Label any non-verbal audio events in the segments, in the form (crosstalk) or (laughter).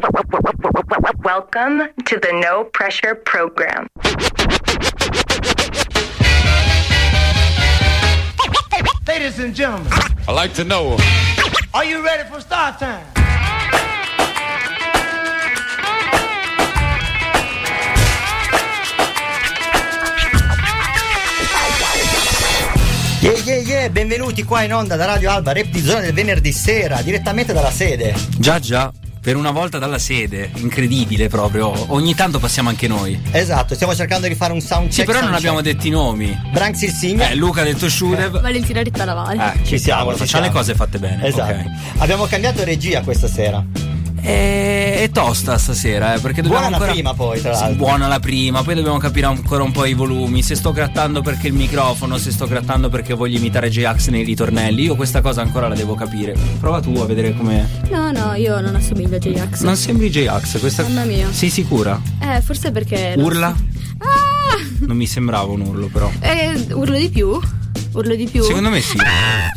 Welcome to the No Pressure Program. Ladies and gentlemen, I like to know. are you ready for start time? Yeah, yeah, yeah, benvenuti qua in onda da Radio Alba, rap di zona del venerdì sera, direttamente dalla sede. Già, già. Per una volta dalla sede, incredibile proprio. Ogni tanto passiamo anche noi. Esatto, stiamo cercando di fare un sound check. Sì, però non abbiamo detti i nomi. Branks il Signa. Eh, Luca ha detto Shudev. Valentina Ritta Lavale. Eh, Ci siamo, ci facciamo le cose fatte bene. Esatto. ok. Abbiamo cambiato regia questa sera. E... È tosta stasera, eh, perché dobbiamo Buona la ancora... prima poi, tra Sì, l'altro. buona la prima, poi dobbiamo capire ancora un po' i volumi. Se sto grattando perché il microfono, se sto grattando perché voglio imitare J-Ax nei ritornelli. Io questa cosa ancora la devo capire. Prova tu a vedere come. No, no, io non assomiglio a J-Ax. Non sembri J-Ax, questa. Mamma mia. Sei sicura? Eh, forse perché. Urla? Ah! Non mi sembrava un urlo, però. Eh, urlo di più? Urlo di più? Secondo me sì.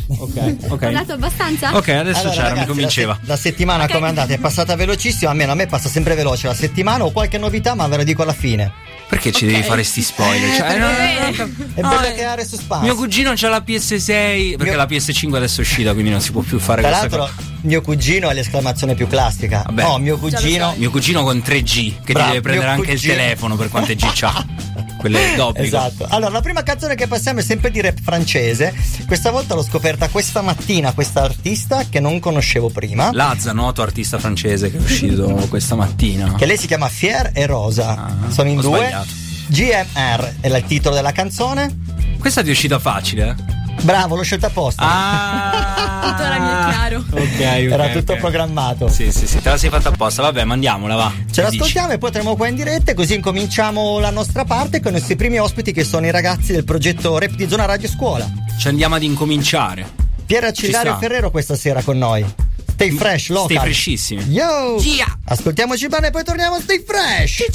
Ok, Ho ok. parlato abbastanza? Ok, adesso Allora, c'era, ragazzi, mi convinceva. La, se- la settimana come è andata? È passata velocissimo, almeno a me passa sempre veloce la settimana. Ho qualche novità, ma ve la dico alla fine. Perché ci devi fare sti spoiler? Cioè, no, no, no, È no, bello eh, creare suspense. Mio cugino c'ha la PS6 perché Mio- la PS5 adesso è uscita, quindi non si può più fare Tra questa l'altro, cosa. mio cugino è l'esclamazione più classica. Vabbè. Oh, mio cugino. Mio cugino con 3G, che Bravo, ti deve prendere anche cugino. il telefono per quante G c'ha. (laughs) Quelle d'obbligo. Esatto. Allora, la prima canzone che passiamo è sempre di rap francese. Questa volta l'ho scoperta questa mattina, questa artista che non conoscevo prima. Lazza, noto artista francese che è uscito (laughs) questa mattina. Che lei si chiama Fier e Rosa. Ah, Sono in due. sbagliato. GMR è il titolo della canzone. Questa ti è uscita facile, eh? Bravo, l'ho scelta apposta. Ah! (laughs) Tutto è chiaro. Ok, ok. Era tutto ok. programmato. Sì, sì, sì, te la sei fatta apposta. Vabbè, mandiamola, va. Ce dici? l'ascoltiamo e poi tremo qua in diretta e così incominciamo la nostra parte con i nostri primi ospiti che sono i ragazzi del progetto Rap di Zona Radio Scuola. Ci andiamo ad incominciare. Pier Accillario sta. Ferrero questa sera con noi. Stay fresh, local. Stai freshissimi. Yo! Gia! Ascoltiamoci bene e poi torniamo a Stay fresh. Shake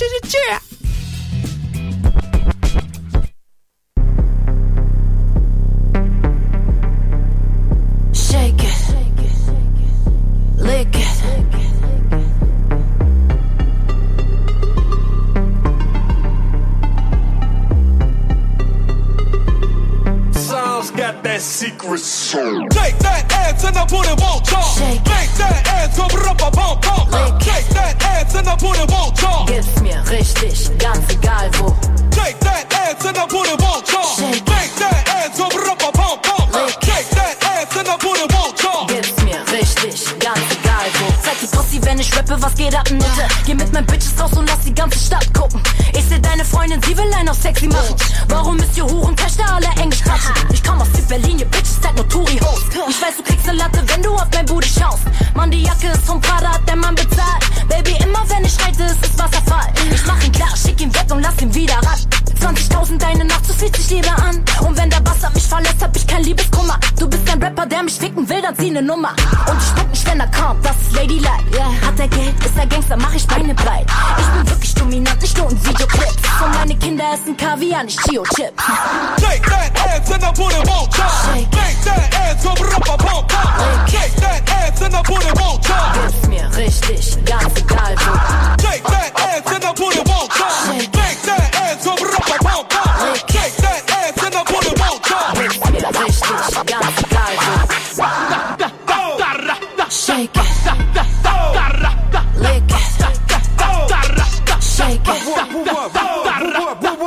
Take that ass and I put it on top. Make that ass up, up, up. Lick. Take that ass and I put it on top. Gib's mir richtig, ganz egal wo. Take that ass and I put it on top. Make that ass up, up, up. Lick. Take that ass and I put it on top. Pussy, wenn ich rappe, was geht ab, Nutte? Geh mit meinen Bitches raus und lass die ganze Stadt gucken. Ich seh deine Freundin, sie will einen auf sexy machen. Warum müsst ihr Hurentöchter alle Englisch quatschen? Ich komm aus Südberlin, ihr Bitches seid nur Touri-Host. Ich weiß, du kriegst ne Latte, wenn du auf mein Booty schaust. Mann, die Jacke ist vom Prada, hat der Mann bezahlt. Baby, immer wenn ich reite, ist es Wasserfall. Ich mach ihn klar, schick ihn weg und lass ihn wieder ran. 20.000 deine Nacht, so fühlt sich lieber an. Und wenn der Wasser mich verlässt, hab ich kein Liebeskummer. Du bist ein Rapper, der mich ficken will, dann zieh ne Nummer. Und ich spuck nicht, wenn er kommt, das ist Ladylike. Hat er Geld, ist er Gangster, mach ich Beine breit. Ich bin wirklich dominant, nicht nur in Videoclips. Und meine Kinder essen Kaviar, nicht Chio-Chips. Take that ass and I put it on top. Shake. That ass up, up, up. Lick. Take that ass and I put it on top. Gib's mir richtig, ganz egal wo. Take that ass and I put it on top. Shake. That ass up, up, up. Lick. Take that ass and I put it on top. Richtig, ganz wo. Shake it. Lick it. Shake it.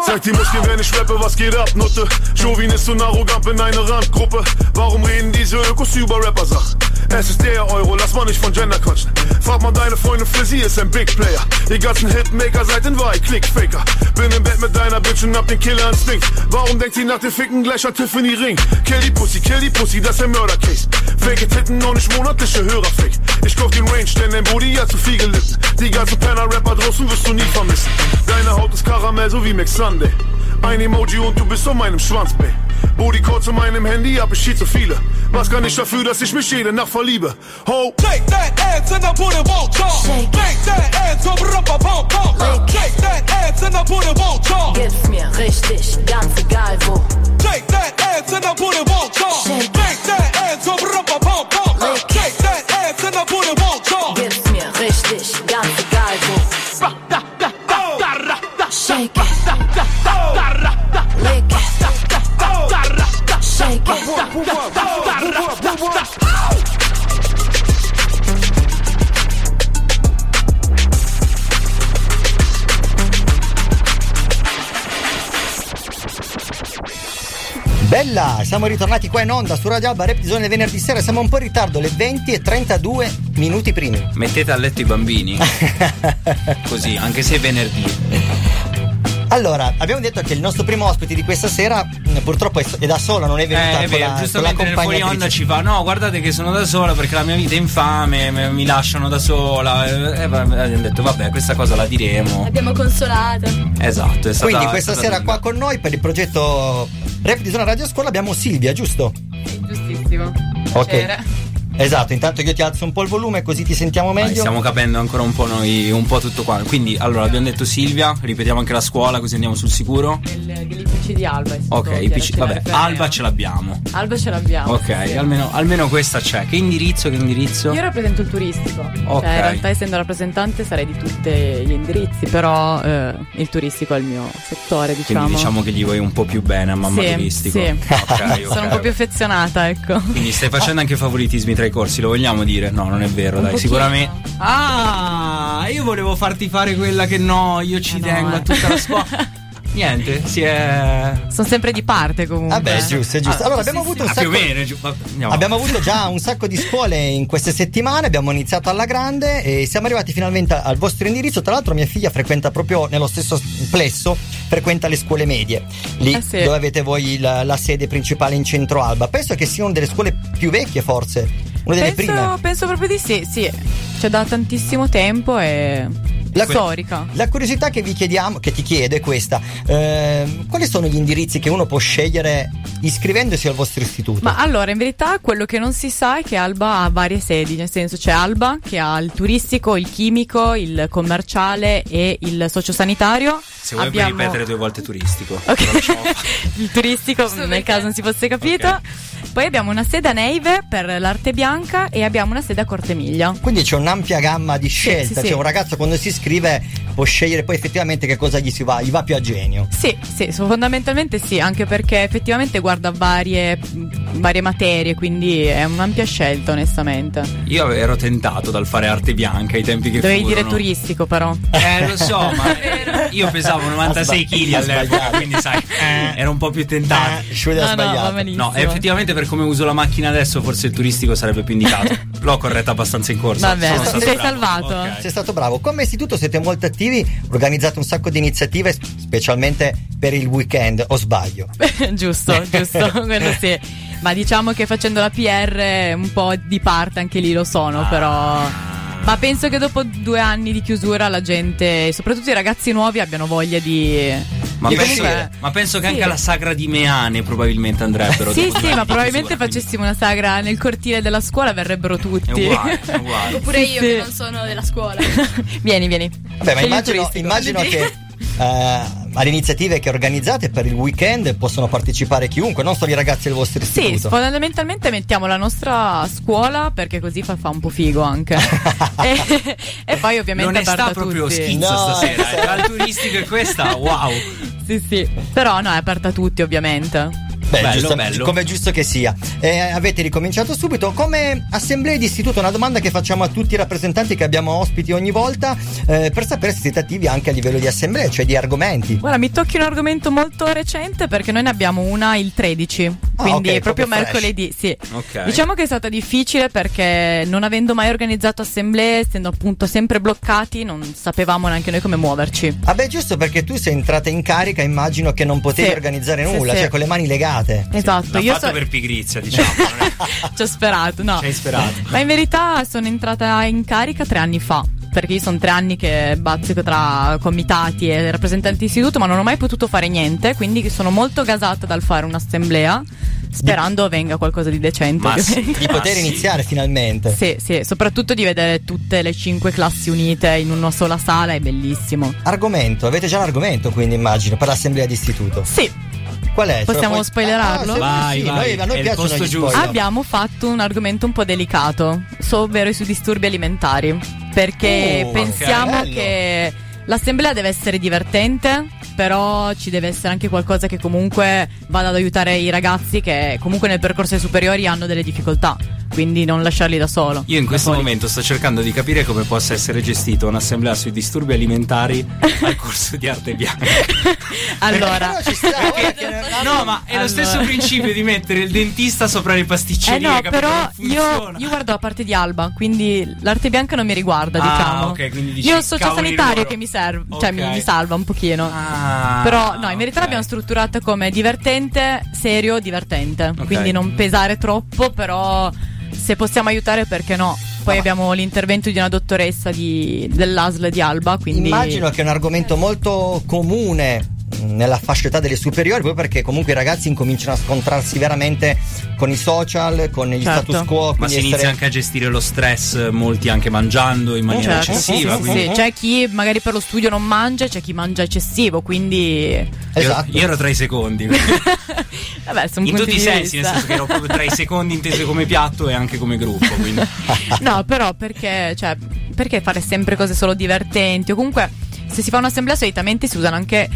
Zeig die Muskeln, wenn ich rappe, was geht ab, Nutte? Chauvinist und arrogant in eine Randgruppe. Warum reden diese Ökos über Rapper-Sachen? Es ist der Euro, lass mal nicht von Gender quatschen. Frag mal deine Freundin, sie ist ein Big Player. Die ganzen Hitmaker seid in Wahrheit Clickfaker. Bin im Bett mit deiner Bitch und hab den Killer Instinkt. Warum denkt sie nach dem Ficken gleich an Tiffany Ring? Kill die Pussy, kill die Pussy, das ist ein Mördercase. Fake Titten und nicht monatliche Hörerfake. Ich kauf den Range, denn dein Booty hat zu viel gelitten. Die ganzen Penner-Rapper draußen wirst du nie vermissen. Deine Haut ist Karamell, so wie Max Sunday. Ein Emoji und du bist auf meinem Schwanz, babe. Bodycode zu meinem Handy, hab ich viel zu viele. Was kann ich dafür, dass ich mich jede Nacht verliebe? Ho! Take that ass and I put it won't talk. Take that ass over up a pump pump. Shake that ass and I put it won't talk. Gib's mir richtig, ganz egal wo. Take that ass and I put it won't talk. Shake that ass over up a pump pump. Take that ass and I put it won't talk. Gib's mir richtig, ganz egal wo. Ba, da, da, da, da, da, da, shake it. Da, da, da, da, da, da, da, da, da, da, da, da, shake oh. it. Bella, siamo ritornati qua in onda su Radio Alba Rap Zone venerdì sera, siamo un po' in ritardo, le 20 e 32 minuti primi. Mettete a letto i bambini. (laughs) Così, anche se è venerdì. Allora, abbiamo detto che il nostro primo ospite di questa sera mh, purtroppo è, è da sola, non è venuta Eh, è con, vero, la, con la giustamente nel fuori compagnatrice. onda ci fa No guardate che sono da sola perché la mia vita è infame me- Mi lasciano da sola E va- abbiamo detto vabbè questa cosa la diremo L'abbiamo consolata. Esatto è stata, Quindi è questa stata sera qua con noi per il progetto Rap di Zona Radio Scuola abbiamo Silvia, giusto? Sì, giustissimo. Ok. Piacere. Esatto, intanto io ti alzo un po' il volume così ti sentiamo Vai, meglio. stiamo capendo ancora un po' noi, un po' tutto qua. Quindi, allora, abbiamo detto Silvia, ripetiamo anche la scuola così andiamo sul sicuro. Il- Gli IPC di Alba. Ok, IPC vabbè. Alba ce l'abbiamo. Alba ce l'abbiamo. Ok, sì. almeno, almeno questa c'è. Che indirizzo? Che indirizzo? Io rappresento il turistico. Ok. Cioè, in realtà, essendo rappresentante, sarei di tutti gli indirizzi, però eh, il turistico è il mio settore, diciamo. Quindi diciamo che gli vuoi un po' più bene a mamma Sì, turistico. sì. Ok, (laughs) Sono un po' più affezionata, ecco. Quindi stai facendo anche favoritismi tra i corsi, lo vogliamo dire? No, non è vero, Un dai, pochino. sicuramente. Ah, io volevo farti fare quella che no, io ci Ah, no, tengo a eh. tutta la (laughs) scuola. Niente, si è. Sono sempre di parte comunque. Vabbè, è giusto, è giusto. Allora, abbiamo avuto un Ah, sacco va- andiamo. Abbiamo avuto già un sacco di scuole in queste settimane, abbiamo iniziato alla grande e siamo arrivati finalmente al vostro indirizzo. Tra l'altro mia figlia frequenta proprio nello stesso plesso, frequenta le scuole medie, lì Ah, sì. dove avete voi la, la sede principale in centro Alba. Penso che sia una delle scuole più vecchie forse, una delle penso, prime. penso proprio di sì, sì. C'è da tantissimo tempo e. La- storica. La curiosità che vi chiediamo, che ti chiedo è questa: ehm, quali sono gli indirizzi che uno può scegliere iscrivendosi al vostro istituto? Ma allora, in verità, quello che non si sa è che Alba ha varie sedi, nel senso c'è Alba che ha il turistico, il chimico, il commerciale e il sociosanitario. Se vuoi Abbiamo- puoi ripetere due volte turistico. Ok. Lo lasciamo (laughs) fare. il turistico, nel caso non si fosse capito. Ok. Poi abbiamo una sede a Neive per l'arte bianca e abbiamo una sede a Cortemiglia. Quindi c'è un'ampia gamma di scelte, sì, sì. cioè un ragazzo quando si iscrive può scegliere poi effettivamente che cosa gli si va, gli va più a genio. Sì, sì, fondamentalmente sì, anche perché effettivamente guarda varie, varie materie, quindi è un'ampia scelta onestamente. Io ero tentato dal fare arte bianca ai tempi che Dovevi furono. dire turistico però. Eh, lo so, (laughs) ma io pesavo 96 kg all'epoca, quindi sai, ero un po' più tentato. Eh, No, no. No, effettivamente per come uso la macchina adesso forse il turistico sarebbe più indicato. (laughs) L'ho corretta abbastanza in corsa. Vabbè, Sono ti stato sei bravo. salvato. Ok. Sei stato bravo. Come istituto siete molto attivi, organizzate un sacco di iniziative, sp- specialmente per il weekend, o sbaglio? (laughs) giusto, giusto, (laughs) quello sì. Ma diciamo che facendo la PR un po' di parte anche lì lo sono, però. Ma penso che dopo due anni di chiusura la gente, soprattutto i ragazzi nuovi, abbiano voglia di. Ma di penso, comunque- ma penso che Sì. anche alla sagra di Meane probabilmente andrebbero. (laughs) Sì, sì, ma probabilmente chiusura, quindi facessimo una sagra nel cortile della scuola verrebbero tutti. È uguale, (laughs) è uguale. Oppure Sì, io sì. che non sono della scuola. (laughs) vieni, vieni. Vabbè, ma immagino, immagino che eh, alle iniziative che organizzate per il weekend possono partecipare chiunque, non solo i ragazzi del vostro Sì, istituto. fondamentalmente mettiamo la nostra scuola perché così fa, fa un po' figo anche. (laughs) e, e poi ovviamente L'onestà aperta a proprio schizza No, stasera. sì. Tra il turistico e questa, wow. Sì, sì. Però no, è aperta a tutti ovviamente. Beh, Bello, giusto- bello. come è giusto che sia. Eh, avete ricominciato subito. Come assemblea di istituto, una domanda che facciamo a tutti i rappresentanti che abbiamo ospiti ogni volta, eh, per sapere se siete attivi anche a livello di assemblea, cioè di argomenti. Guarda, mi tocchi un argomento molto recente perché noi ne abbiamo una il 13, Ah, quindi ok, proprio proprio mercoledì, sì. Ok. Diciamo che è stata difficile perché non avendo mai organizzato assemblee, essendo appunto sempre bloccati, non sapevamo neanche noi come muoverci. Vabbè, giusto perché tu sei entrata in carica, immagino che non potevi Sì. organizzare Sì, nulla, sì. cioè con le mani legate. Esatto, L'ha io fatto so- per pigrizia, diciamo. (laughs) ci ho sperato, no. Ci hai sperato. Ma in verità sono entrata in carica tre anni fa. Perché io sono tre anni che bazzico tra comitati e rappresentanti di istituto, ma non ho mai potuto fare niente. Quindi sono molto gasata dal fare un'assemblea. Sperando venga qualcosa di decente. Ma sì. Di poter (laughs) sì. iniziare finalmente. Sì, sì, soprattutto di vedere tutte le cinque classi unite in una sola sala è bellissimo. Argomento, avete già l'argomento quindi immagino per l'assemblea di istituto. Sì, Qual è? Possiamo puoi- spoilerarlo? Ah, Vai, sì, vai, noi- a noi è il piacciono posto gli giusto. spoiler. abbiamo fatto un argomento un po' delicato, ovvero sui disturbi alimentari. Perché Oh, pensiamo. Bello. che l'assemblea deve essere divertente, però ci deve essere anche qualcosa che comunque vada ad aiutare i ragazzi che comunque nel percorso ai superiori hanno delle difficoltà. Quindi non lasciarli da solo. Io in questo momento sto cercando di capire come possa essere gestita un'assemblea sui disturbi alimentari (laughs) al corso di arte bianca. (laughs) Allora, che- No, ma è lo Allora. stesso principio di mettere il dentista sopra le eh pasticcerie. no, però io, io guardo la parte di Alba, quindi l'arte bianca non mi riguarda, Ah, diciamo. ok, quindi dici, io ho il sociosanitario che mi serve, cioè mi, Ok. mi salva un pochino. Ah, Però no, in verità ok. l'abbiamo strutturata come divertente, serio, divertente. Quindi non pesare troppo, però se possiamo aiutare perché no. Poi abbiamo l'intervento di una dottoressa di, dell'ASL di Alba, quindi Immagino che è un argomento molto comune nella fascia età delle superiori, proprio perché comunque i ragazzi incominciano a scontrarsi veramente con i social, con gli Certo. status quo. Ma si inizia essere- anche a gestire lo stress, molti anche mangiando in maniera Certo, eccessiva. sì, sì, sì. C'è chi magari per lo studio non mangia, c'è chi mangia eccessivo, quindi Esatto. Io, io ero tra i secondi. (laughs) vabbè, sono in tutti i sensi, nel senso che ero proprio tra i secondi inteso come piatto e anche come gruppo. (laughs) No, però perché, cioè, perché fare sempre cose solo divertenti? O comunque, se si fa un'assemblea, solitamente si usano anche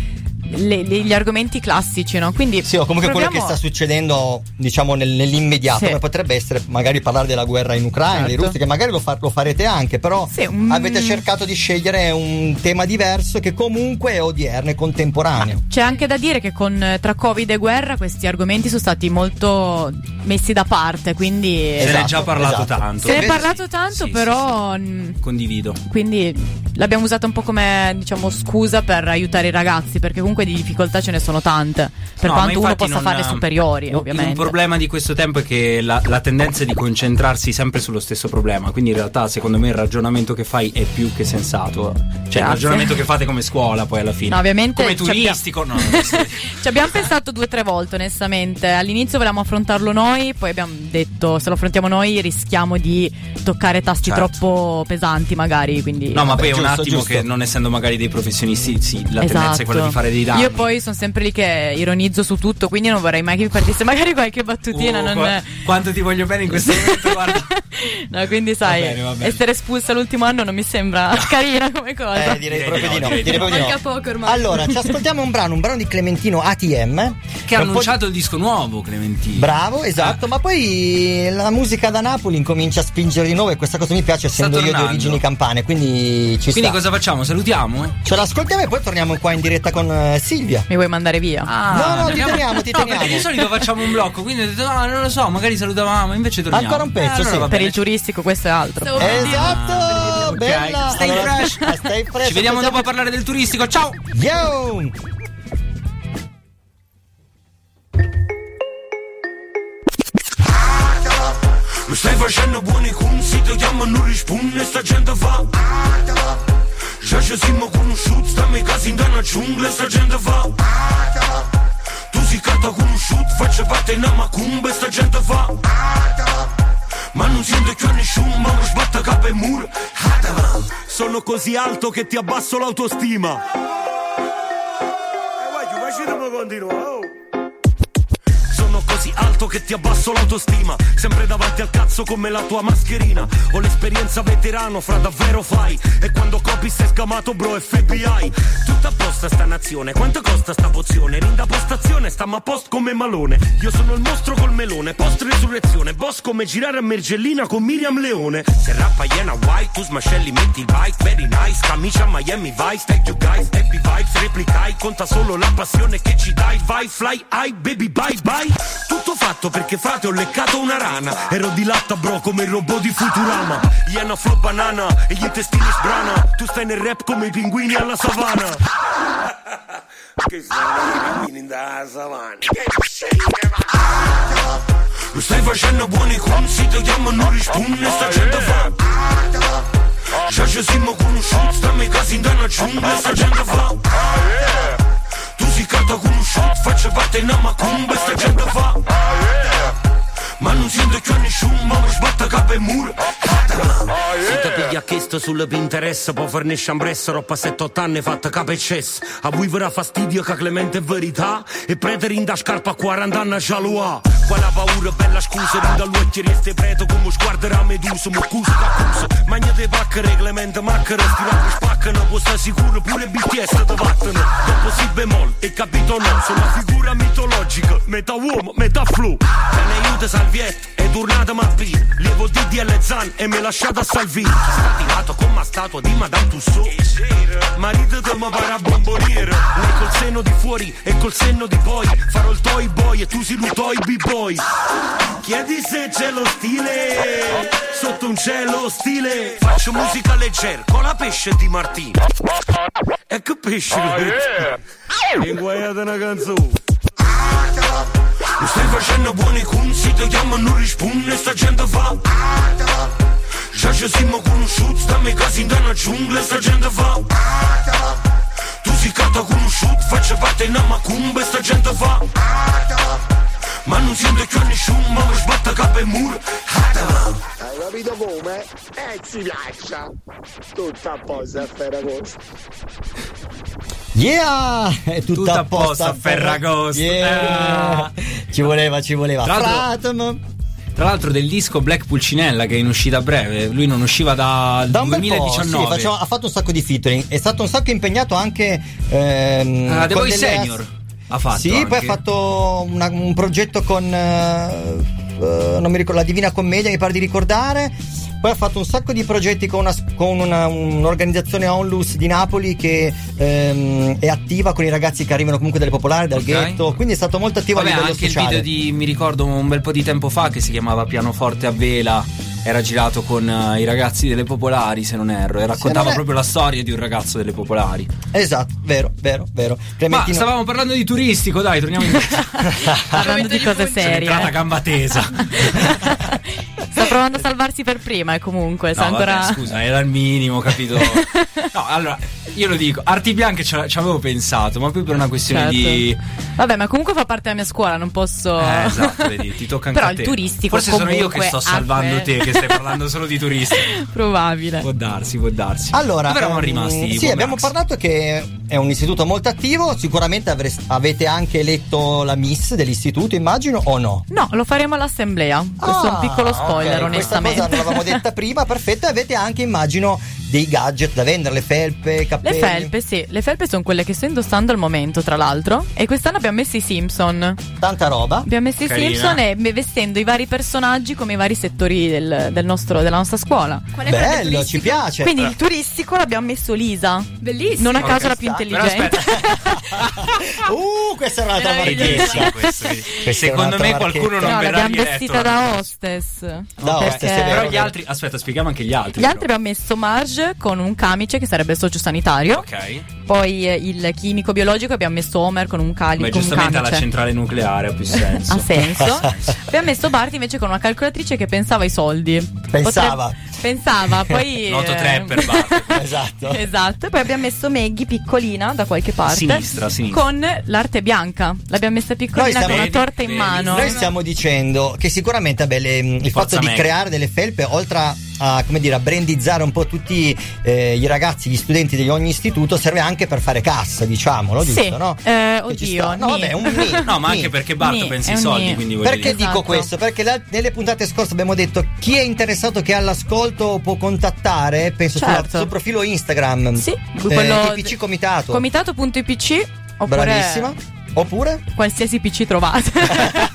le- le- gli argomenti classici, no? Quindi Sì, o comunque quello che proviamo- sta succedendo, diciamo, nel- nell'immediato, Sì. come potrebbe essere magari parlare della guerra in Ucraina, di Certo. Russia, che magari lo, fa- lo farete anche, però Sì, un- avete cercato di scegliere un tema diverso che comunque è odierno e contemporaneo. C'è anche da dire che con, eh, tra Covid e guerra questi argomenti sono stati molto messi da parte, quindi Se ne è Esatto, già parlato esatto. tanto. se ne è parlato tanto, Sì, però mh, Condivido. quindi l'abbiamo usata un po' come diciamo scusa per aiutare i ragazzi, perché comunque di difficoltà ce ne sono tante, per No, quanto uno possa non- fare superiori, un- ovviamente. Un problema di questo tempo è che la, la tendenza è di concentrarsi sempre sullo stesso problema. Quindi in realtà, secondo me, il ragionamento che fai è più che sensato. Cioè, il Grazie. ragionamento che fate come scuola, poi alla fine. No, ovviamente Come turistico, no. non so. (laughs) Ci abbiamo pensato due o tre volte, onestamente. All'inizio volevamo affrontarlo noi, poi abbiamo detto se lo affrontiamo noi rischiamo di toccare tasti Certo. troppo pesanti, magari. Quindi No, ma poi è un attimo giusto. che non essendo magari dei professionisti, sì, la tendenza è Esatto. quella di fare dei danni. Io poi sono sempre lì che ironizzo su tutto, quindi non vorrei mai che mi partisse magari qualche battutina. Uh, non... qua- quanto ti voglio bene in questo momento, guarda. (laughs) no, quindi sai, bene, va bene. essere espulsa l'ultimo anno non mi sembra (laughs) carina come cosa. Eh, direi Direi proprio di di no, no. direi di direi proprio di no. poco ormai. Allora, ci ascoltiamo un brano, un brano di Clementino ATM. Che ha Un po' di- annunciato il disco nuovo, Clementino. Bravo, esatto, ma poi la musica da Napoli incomincia a spingere di nuovo e questa cosa mi piace essendo io di origini campane, quindi ci Quindi sta. cosa facciamo? Salutiamo? eh? Ce l'ascoltiamo e poi torniamo qua in diretta con eh, Silvia. Mi vuoi mandare via? No, no, ti teniamo, ti no, teniamo. perché di solito facciamo un blocco, quindi ho detto, no, non lo so, magari salutavamo, invece torniamo. Ancora un pezzo, Eh, allora sì. per il turistico questo è altro. Dire- Esatto, Ok, bella. Stay Allora, fresh. Stay fresh. Ci vediamo dopo a parlare del turistico. Ciao! Yo! Mi stai facendo buoni consi, ti chiamo e non risponde, sta gente fa Già ci siamo conosciuti, stiamo in casa in una giungla, sta gente fa Tu si carta conosciuto, faccio parte in una macumba, sta gente fa Ma non sento più nessuno, ma mi sbatta capo e muro Sono così alto che ti abbasso l'autostima Sono così alto che ti abbasso l'autostima. Sempre davanti al cazzo come la tua mascherina. Ho l'esperienza veterano, fra davvero fai. E quando copi sei scamato bro FBI Tutta a posta sta nazione Quanto costa sta pozione? Rinda postazione, stiamo a post come malone. Io sono il mostro col melone Post resurrezione. Boss come girare a Mergellina con Miriam Leone. Se rappa iena white Tu smascelli metti il bite Very nice Camicia Miami Vice. Thank you guys Happy vibes Replicai Conta solo la passione che ci dai. Vai fly high baby bye bye. Tutto fatto perché frate ho leccato una rana. Ero di latta bro come il robot di Futurama. Iena flow banana E gli intestini sbrana. Tu stai nel rap come i pinguini alla savana. (laughs) Che stanno i pinguini da savana. Mi stai facendo buoni consi Ti chiamo non risponde Sta gente fa. Già ci siamo conosciuti Stiamo in casa in una giungla Sta gente fa Tu si carta conosciuto Faccio parte in una macumba Sta gente fa Ma non sento più nessuno Ma mi sbatta capo e muro. Se ti piglia chiesto sul Pinterest Può farne sciambressa Roppa 7-8 anni fatta capo e cess A voi verrà fastidio che Clemente è verità E prete rinda scarpa a 40 anni già lo ha. Quella paura bella scusa Rinda l'occhio reste preto come sguarderà medusa Mo cusa d'accusa Magna te pacchere Clemente macchere Stirate spaccano Può sta sicuro pure BTS te vattano. Dopo si bemol e capito no Sono una figura mitologica Metà uomo, metà flu. Te ne aiuta salvi Viet è tornata ma P Lievo DDL Zan e me lasciata a Salvini. Sta tirato come una statua di Madame Tussauds. Marito te mi pare a bomboniere Lei col senno di fuori e col senno di poi. Farò il toy boy e tu si lu toy b-boy. Chiedi se c'è lo stile. Sotto un cielo stile Faccio musica leggera con la pesce di Martino E che pesce? Oh yeah. Inguaiate una canzone mi stai facendo buoni consi, ti chiamo e non risponde, sta gente fa Già ci siamo conosciuti, stammi casi in una giungla, sta gente fa Tu si canta conosciuto, faccio parte in una macumba, sta gente fa Ma non sento più nessuno, ma mi sbatta capo e muro Hai capito come? Eh, si piaccia. Tutto a posto a Ferragosto. Yeah! È tutto Tutto a a posto posto a Ferragosto. Yeah! Ah. Ci voleva, ci voleva. Tra l'altro- Fratem. Tra l'altro del disco Black Pulcinella che è in uscita a breve, lui non usciva da, Da un bel po', 2019. sì, faceva- ha fatto un sacco di featuring. È stato un sacco impegnato anche. Ehm, Ah, The con Voice delle- Senior ha fatto Sì, anche. poi ha fatto una- un progetto con. eh, non mi ricordo, la Divina Commedia, mi pare di ricordare. Poi ha fatto un sacco di progetti con, una- con una- un'organizzazione Onlus di Napoli che ehm, è attiva con i ragazzi che arrivano comunque dalle popolari, dal Ok. ghetto. Quindi è stato molto attivo Vabbè, a livello anche sociale. il video di mi ricordo un bel po' di tempo fa che si chiamava Pianoforte a vela. Era girato con eh, i ragazzi delle popolari, se non erro, e raccontava è- proprio la storia di un ragazzo delle popolari. Esatto, vero, vero, vero. Ma Clementino- stavamo parlando di turistico, dai, torniamo in (laughs) Parlando di cose serie. entrata gamba tesa. (laughs) Sta provando a salvarsi per prima e comunque sta No, ancora... vabbè, scusa, era il minimo, capito? (laughs) No, allora, io lo dico, arti bianche ci avevo pensato, ma poi per una questione Certo. di... Vabbè, ma comunque fa parte della mia scuola, non posso... Eh, esatto, vedi, ti tocca anche Però a te. il turistico Forse sono io che comunque sto salvando te, che stai parlando solo di turisti. (laughs) Probabile. Può darsi, può darsi. Allora, eravamo ehm, rimasti? Sì, abbiamo Max? parlato che è un istituto molto attivo. Sicuramente avrest- avete anche eletto la Miss dell'istituto, immagino, o no? No, lo faremo all'assemblea. Questo è un piccolo Ah, spoiler, ok, Questa onestamente. cosa non l'avevamo detta prima, perfetto. E avete anche, immagino, dei gadget da vendere, le felpe, i Le cappelli. felpe, sì, le felpe sono quelle che sto indossando al momento, tra l'altro. E quest'anno abbiamo messo i Simpson. Tanta roba. Abbiamo messo Carina. i Simpson e vestendo i vari personaggi come i vari settori del, del nostro- della nostra scuola. Qual è Bello, ci piace. Quindi il turistico l'abbiamo messo Lisa. Bellissimo. Non a caso la più intelligente. (laughs) uh, questa era un'altra era Secondo me qualcuno non No, verrà l'abbiamo diretto vestita da hostess. Da Perché- hostess, è vero, Però è gli altri, aspetta, spieghiamo anche gli altri. Gli altri abbiamo messo Marge con un camice che sarebbe il socio sanitario. Ok. Poi eh, il chimico biologico abbiamo messo Homer con un, cali- Beh, con un giustamente alla centrale nucleare ha più senso. Ha senso. (laughs) abbiamo messo Bart invece con una calcolatrice che pensava ai soldi. Pensava. Potre- Pensava, poi. (laughs) Noto eh, tre per Bart. (laughs) Esatto. Esatto, e poi abbiamo messo Maggie piccolina da qualche parte. Sinistra, sinistra. Con l'arte bianca. L'abbiamo messa piccolina Noi con una torta in mano. Noi stiamo dicendo che sicuramente vabbè, le- il Forza fatto di Meg. creare delle felpe, oltre a, a, come dire, a brandizzare un po' tutti eh, i ragazzi, gli studenti di ogni istituto, serve anche per fare cassa, diciamolo, Sì, giusto? No? eh, oddio. No, vabbè, un nì, No, ma anche perché Bart pensa ai soldi, quindi Perché dire. dico Esatto. questo? Perché la- nelle puntate scorse abbiamo detto chi è interessato che è all'ascolto può contattare, penso sulla- Certo. sul profilo Instagram. Sì, eh, quello IPC Comitato. Comitato.ipc oppure Bravissima. Oppure? qualsiasi PC trovate. (laughs)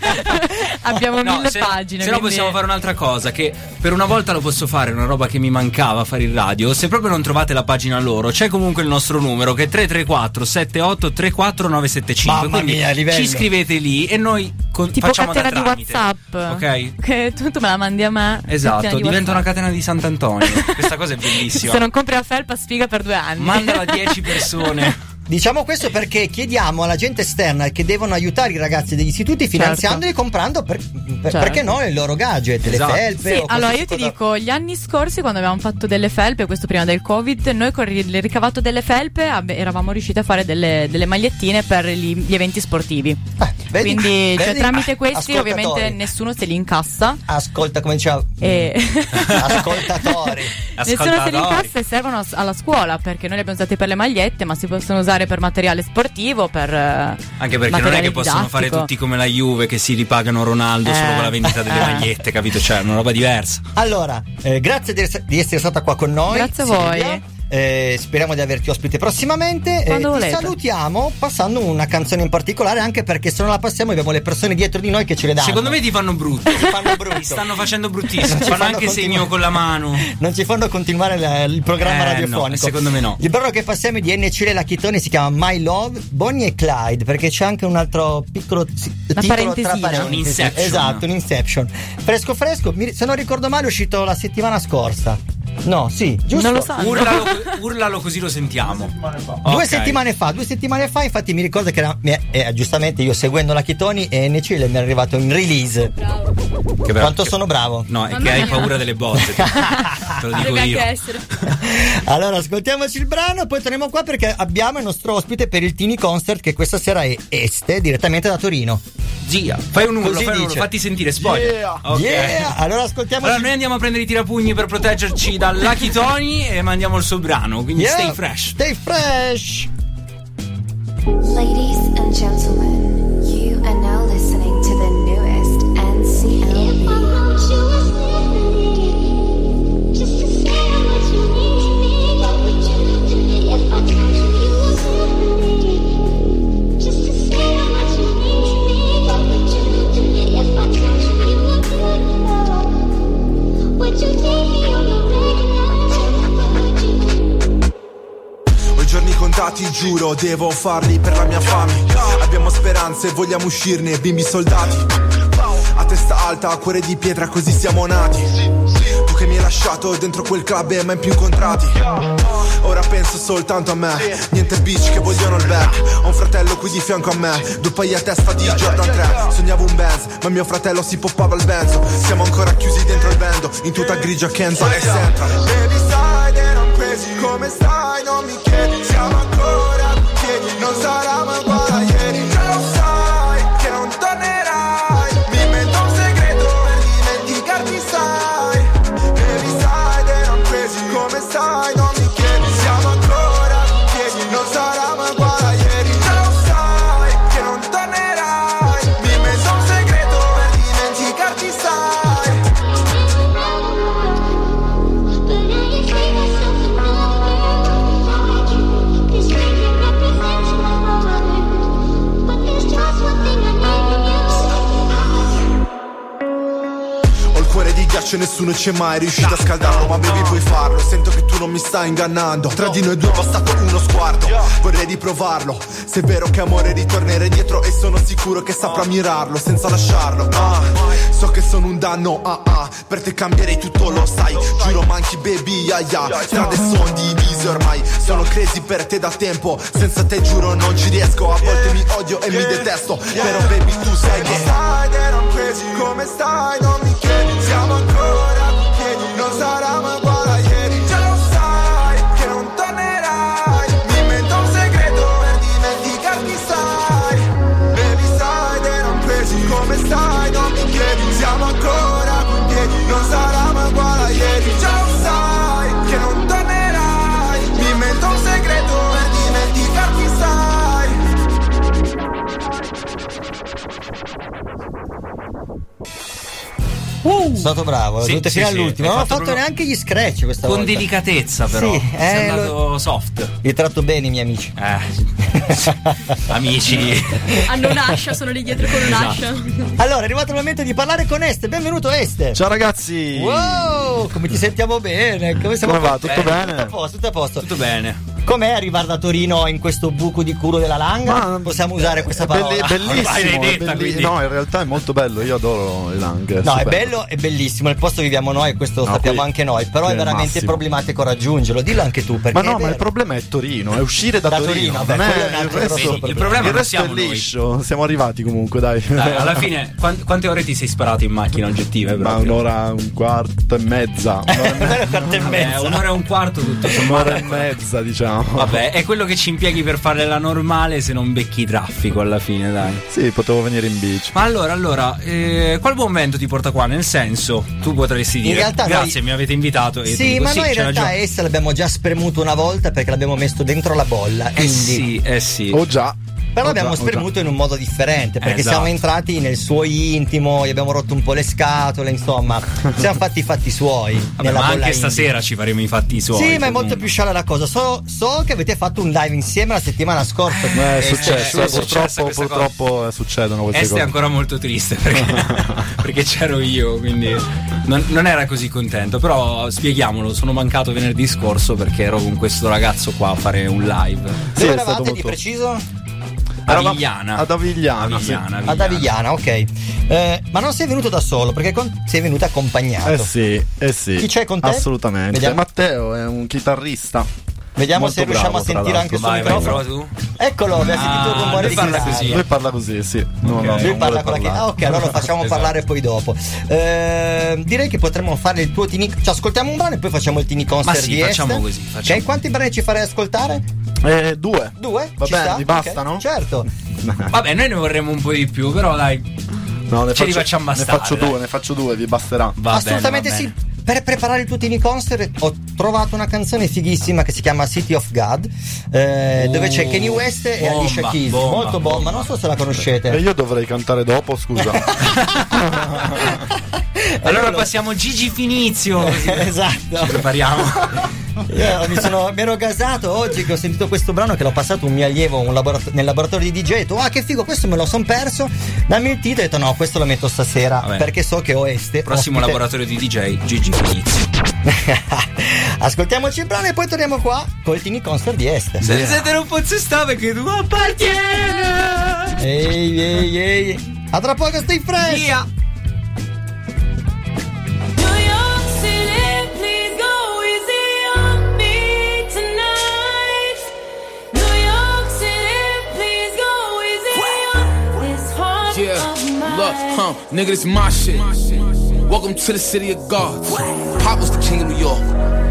Abbiamo No, mille se, pagine. Se no quindi- possiamo fare un'altra cosa, che per una volta lo posso fare, una roba che mi mancava fare il radio. Se proprio non trovate la pagina loro, c'è comunque il nostro numero che è 334 78 34 975. Mamma Quindi mia, livello. ci scrivete lì e noi con- Tipo facciamo da catena di tramite. WhatsApp. Ok? Che tu, tu me la mandi a me. Esatto, di diventa una catena di Sant'Antonio. Questa cosa è bellissima. (laughs) Se non compri la felpa, sfiga per due anni. Mandala a 10 (laughs) persone. Diciamo questo perché chiediamo alla gente esterna che devono aiutare i ragazzi degli istituti finanziandoli comprando per- per- Certo. perché no i loro gadget, Esatto. le felpe. Sì, allora io ti cosa- dico, gli anni scorsi quando abbiamo fatto delle felpe, questo prima del Covid, noi con il ricavato delle felpe eravamo riusciti a fare delle, delle magliettine per gli, gli eventi sportivi. Eh, vedi? Quindi cioè, Vedi? tramite questi Ascoltatori. ovviamente nessuno se li incassa. Ascolta come diceva E... (laughs) ascoltatori. Nessuno se li Ascoltatori. incassa e servono alla scuola perché noi li abbiamo usati per le magliette, ma si possono usare per materiale sportivo, per eh, Anche perché non è che possono fare tutti come la Juve che si ripagano Ronaldo solo Eh. con la vendita delle (laughs) Eh. magliette, capito? Cioè, è una roba diversa. Allora, eh, grazie di, ess- di essere stata qua con noi. Grazie a Silvia. voi. Eh, speriamo di averti ospite prossimamente. Quando ti volete. salutiamo passando una canzone in particolare, anche perché se non la passiamo abbiamo le persone dietro di noi che ce le danno. Secondo me ti fanno brutto. Ti fanno brutto. Ti stanno facendo bruttissimo. Ci fanno anche continua- segno con la mano. Non ci fanno continuare la- il programma Eh, no, radiofonico. secondo me no. Il brano che passiamo è di NC e Lachitoni si chiama My Love, Bonnie e Clyde, perché c'è anche un altro piccolo tra parentesina. parentesi. Un Inception. Esatto, un Inception. Fresco fresco, mi- se non ricordo male è uscito la settimana scorsa. No, sì, giusto? Non lo so. Urlalo, (laughs) urlalo così lo sentiamo. Due Ok. settimane fa, due settimane fa, infatti mi ricordo che era, eh, giustamente io seguendo la Chitoni e NC mi è arrivato in release. Bravo. Che bravo. Quanto sono bravo. No, è Mamma che hai mia. paura delle bozze. Te lo (laughs) dico io. (laughs) Allora, ascoltiamoci il brano, poi torniamo qua perché abbiamo il nostro ospite per il Tini Concert che questa sera è Este, direttamente da Torino. Gia, fai un urlo, fai un urlo, fatti sentire, spoiler. Yeah. Ok. Yeah! Allora ascoltiamoci. Allora noi andiamo a prendere i tirapugni per proteggerci da Lucky Tony e mandiamo il suo brano, quindi Yeah, stay fresh. Stay fresh! Ladies and gentlemen, giuro, devo farli per la mia fame. Abbiamo speranze, vogliamo uscirne, bimbi soldati. A testa alta, a cuore di pietra, così siamo nati. Tu che mi hai lasciato dentro quel club e mai più incontrati. Ora penso soltanto a me, niente bitch che vogliono il back. Ho un fratello qui di fianco a me, due paia a testa di Jordan 3. Sognavo un Benz, ma mio fratello si poppava il benzo. Siamo ancora chiusi dentro il bando, in tutta grigia Kenza e Central. Baby side and I'm crazy, come stai? Non mi chiedi, piedi, non cuore di ghiaccio e nessuno ci è mai riuscito a scaldarlo Ma baby puoi farlo, sento che tu non mi stai ingannando. Tra di noi due è bastato uno sguardo Vorrei riprovarlo. Se è vero che amore ritornerei dietro E sono sicuro che saprà mirarlo senza lasciarlo Ah, So che sono un danno, ah ah. Per te cambierei tutto, lo sai. Giuro manchi baby, ya ya Strade sono divise ormai Sono crazy per te da tempo. Senza te giuro non ci riesco. A volte mi odio e mi detesto. Però baby tu sai che Stai that I'm crazy Come stai? Non mi stato bravo, Sì, dovete sì, fino sì, all'ultimo. Non ho fatto fatto proprio- neanche gli scratch questa Con volta. delicatezza però. Sì, eh, andato soft. Vi tratto bene i miei amici. Eh. (laughs) Amici. Hanno un'ascia, sono lì dietro con un'ascia. Allora, è arrivato il momento di parlare con Este. Benvenuto Este. Ciao ragazzi! Wow, come ti sentiamo bene? Come, siamo Come va? Tutto bene? Tutto a posto, tutto a posto. Tutto bene. Com'è arrivare da Torino in questo buco di culo della langa? Ma- Possiamo usare questa È belli- parola? bellissimo, l'hai è detta, belli- no, in realtà è molto bello. Io adoro le langhe. No, è stupendo. bello e bellissimo. Nel posto viviamo noi, questo lo No, sappiamo qui- anche noi. Però è è il veramente massimo. problematico raggiungerlo. Dillo anche tu. Perché Ma no, è ma il problema è Torino, è uscire da, Da Torino, vabbè, non è è il resto, grosso Il problema il resto è siamo noi. liscio. Siamo arrivati comunque, dai. Dai, alla fine, quan- quante ore ti sei sparato in macchina oggettive? Ma un'ora, un quarto e mezza. (laughs) Un'ora e è e Vabbè, mezza. un'ora e un quarto tutto sommato. Un'ora e mezza, diciamo. Vabbè, è quello che ci impieghi per fare la normale se non becchi traffico alla fine, dai. Sì, potevo venire in bici. Ma allora, allora, eh, qual buon vento ti porta qua? Nel senso, tu potresti dire realtà grazie, noi- mi avete invitato. E Sì, dico, ma noi in realtà ragione. essa l'abbiamo già spremuto una volta perché l'abbiamo messo dentro la bolla. Eh Quindi sì, eh sì. Oh già. Però Ho abbiamo già, ho già. spremuto in un modo differente perché Esatto. siamo entrati nel suo intimo, gli abbiamo rotto un po' le scatole, insomma, (laughs) siamo fatti i fatti suoi. Vabbè, nella ma bolla anche indie. stasera ci faremo i fatti suoi. Sì, ma è molto più scialla la cosa. So, so che avete fatto un live insieme la settimana scorsa. Eh, è Eh, successo, è eh, purtroppo, purtroppo eh, succedono queste Este è cose. ancora molto triste perché, (laughs) perché c'ero io, quindi non, non era così contento. Però spieghiamolo, sono mancato venerdì scorso perché ero con questo ragazzo qua a fare un live. Sì, Dove è stato eravate di molto- preciso? Ad Avigliana, sì. Avigliana, Ad Avigliana, ok. Eh, ma non sei venuto da solo perché con- sei venuto accompagnato. Eh sì, eh sì. Chi c'è con te? Assolutamente. Vediamo. Matteo è un chitarrista. Vediamo Molto se riusciamo bravo, a sentire anche il suo Vai, vai, microfono. tu. Eccolo, abbiamo Ah, sentito il rumore lui di parla così. Lui parla così, sì. No, Ok. no, Lui parla con la chitarra. Ah, ok, allora lo facciamo (laughs) Esatto. parlare poi dopo. Eh, direi che potremmo fare il tuo tini. Ci ascoltiamo un brano e poi facciamo il tini concert Ma sì, di facciamo Este. così, facciamo. Ok, quanti brani ci farei ascoltare? Eh, due. Due? Va bene, bastano? Ok, Certo. Vabbè, noi ne vorremmo un po' di più, però dai. No, ne Ce li faccio, facciamo ne faccio due, ne faccio due, vi basterà. Va Assolutamente bene, sì. bene. Per preparare il tuo tini concert ho trovato una canzone fighissima che si chiama City of God, eh, Oh, dove c'è Kanye West e bomba, Alicia Keys. bomba, Molto bomba, non so se la conoscete. E io dovrei cantare dopo, scusa. (laughs) (laughs) Allora passiamo Gigi Finizio. (laughs) esatto. Ci prepariamo. Io mi, sono, mi ero gasato oggi che ho sentito questo brano che l'ho passato un mio allievo un laborato- nel laboratorio di DJ. Ho detto, ah, che figo, questo me lo son perso. Dammi il titolo. Ho detto, no, questo lo metto stasera Vabbè. perché so che ho Este. Prossimo ospite. laboratorio di DJ, Gigi Finizio. (laughs) Ascoltiamoci il brano e poi torniamo qua col Tini Concert di Este. Se siete non posso stare perché tu appartieni. Ehi, ehi, ehi. A tra poco stai fresh. Via. Look, huh, nigga, this my shit. Welcome to the city of gods. Pop was the king of New York.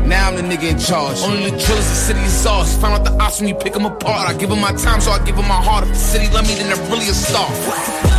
Now I'm the nigga in charge. Only the drillers, the city is ours. Found out the ops when you pick them apart. I give them my time, so I give them my heart. If the city love me, then they're really a star.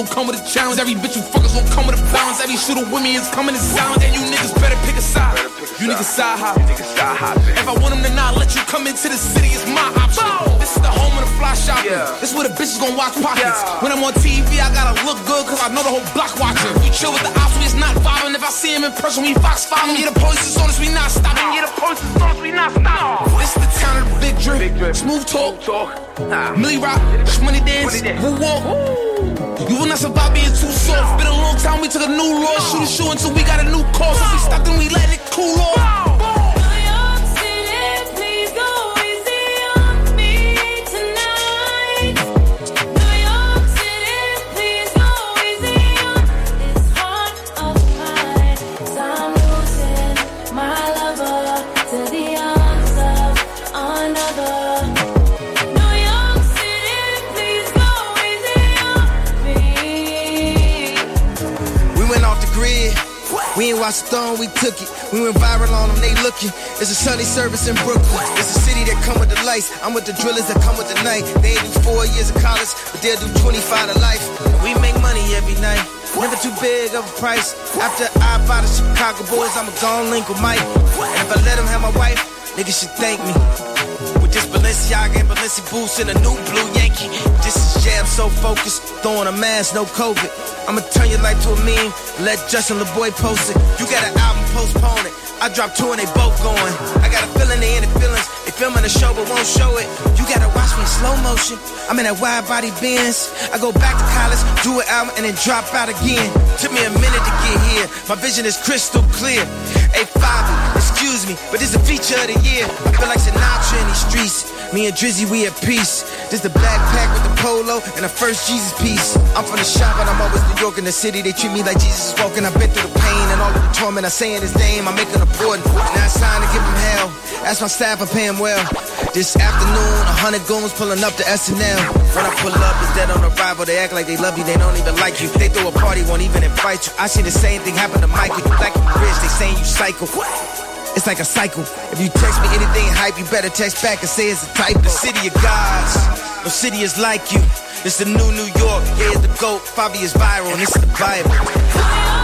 Everything we do is gonna come with a challenge. Every bitch you fuck is gonna come with a balance. Every shooter with me is coming in silence. And you niggas better pick a side. You niggas side hop. If I want them to not let you come into the city, it's my option. This is the home of the fly shopping. This is where the bitches gonna watch pockets. When I'm on TV, I gotta look good, cause I know the whole block watching. We chill with the ops, we is not vibing. If I see him in person, we fox following. Yeah, the police is on us, we not stopping. Yeah, the police is on us, we not stopping. This is the town of the big drip. Smooth talk. Millie Rock, money dance, woo walk. You will not survive being too soft. Been a long time, we took a new law. Shoot a shoe until we got a new cause. If we stopped, then we let it cool off. We took it. We went viral on them, they looking. It's a Sunday service in Brooklyn. It's a city that come with the lights. I'm with the drillers that come with the night. They ain't do four years of college, but they'll do 25 to life. We make money every night. Never too big of a price. After I buy the Chicago Bulls, I'ma go link with Mike. And if I let him have my wife, niggas should thank me. With this Balenciaga and Balenci boots and a new blue Yankee. This is jam so focused, throwing a mask, no COVID. I'ma turn your life to a meme, let Justin LeBoy post it. You got an album, postpone it. I dropped two and they both going. I got a feeling they in the feelings. They filming the show but won't show it. You gotta watch me in slow motion. I'm in that wide body Benz. I go back to college, do an album, and then drop out again. Took me a minute to get here. My vision is crystal clear. A five, it's excuse me, but this a feature of the year. I feel like Sinatra in these streets. Me and Drizzy, we at peace. This the black pack with the polo and the first Jesus piece. I'm from the shop, but I'm always New York in the city. They treat me like Jesus is walking. I've been through the pain and all of the torment. I saying his name, I make it important. Now it's time to give him hell. Ask my staff, I pay him well. This afternoon, a hundred goons pulling up to SNL. When I pull up, it's dead on arrival. They act like they love you, they don't even like you. They throw a party, won't even invite you. I see the same thing happen to Michael. Black and rich, they saying you psycho. It's like a cycle. If you text me anything hype, you better text back and say it's a type. The city of gods, no city is like you. It's the new New York, yeah, it's the GOAT. Fabi is viral, and is the Bible.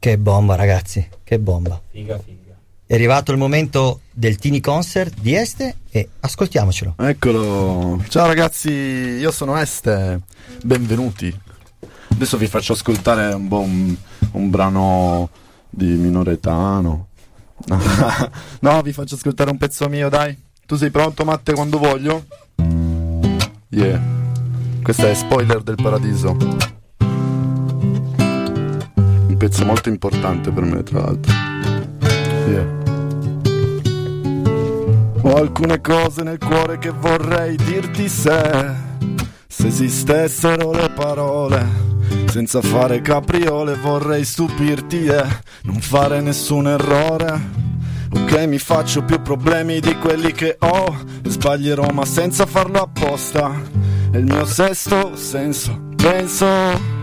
Che bomba, ragazzi, che bomba. Figa, figa. È arrivato il momento del Tini Concert di Este e ascoltiamocelo. Eccolo. Ciao ragazzi, io sono Este. Benvenuti. Adesso vi faccio ascoltare un, un, un brano di minoretano. (laughs) no, vi faccio ascoltare un pezzo mio, dai. Tu sei pronto, Matte, quando voglio? Yeah. Questo è Spoiler del Paradiso. Pezzo molto importante per me, tra l'altro. Yeah. Ho alcune cose nel cuore che vorrei dirti se, se esistessero le parole. Senza fare capriole vorrei stupirti e non fare nessun errore. Ok, mi faccio più problemi di quelli che ho e sbaglierò ma senza farlo apposta. È il mio sesto senso, penso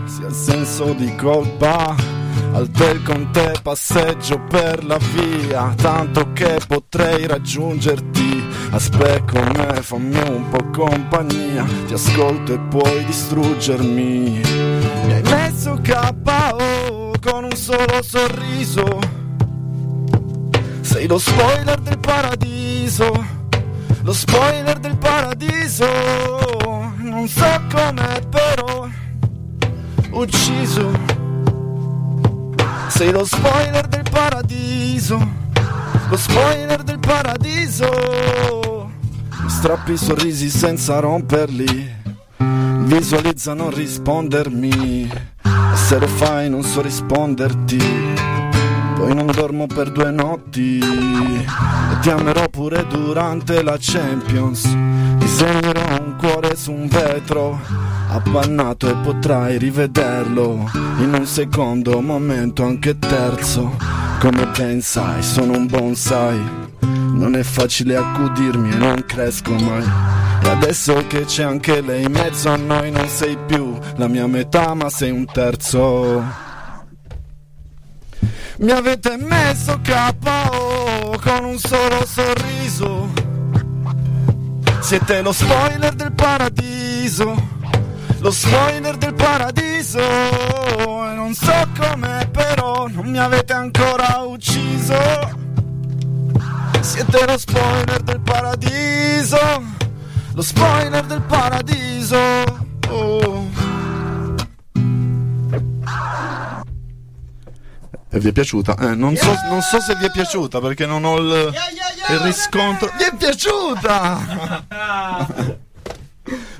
sia il senso di colpa. Al tel con te passeggio per la via, tanto che potrei raggiungerti. Aspetta me, fammi un po' compagnia, ti ascolto e puoi distruggermi. Mi hai messo KO con un solo sorriso. Sei lo spoiler del paradiso, lo spoiler del paradiso. Non so com'è però, ucciso. Sei lo spoiler del paradiso, lo spoiler del paradiso. Strappi i sorrisi senza romperli, visualizza non rispondermi. E se lo fai non so risponderti. Poi non dormo per due notti e ti amerò pure durante la Champions. Disegnerò un cuore su un vetro appannato e potrai rivederlo in un secondo momento anche terzo. Come ben sai, sono un bonsai. Non è facile accudirmi e non cresco mai. E adesso che c'è anche lei in mezzo a noi, non sei più la mia metà, ma sei un terzo. Mi avete messo KO con un solo sorriso. Siete lo spoiler del paradiso. Lo spoiler del paradiso. E non so com'è, però non mi avete ancora ucciso. Siete lo spoiler del paradiso. Lo spoiler del paradiso. Oh. E vi è piaciuta? Eh, non, so, non so se vi è piaciuta perché non ho il, il riscontro. Vi è piaciuta? (laughs)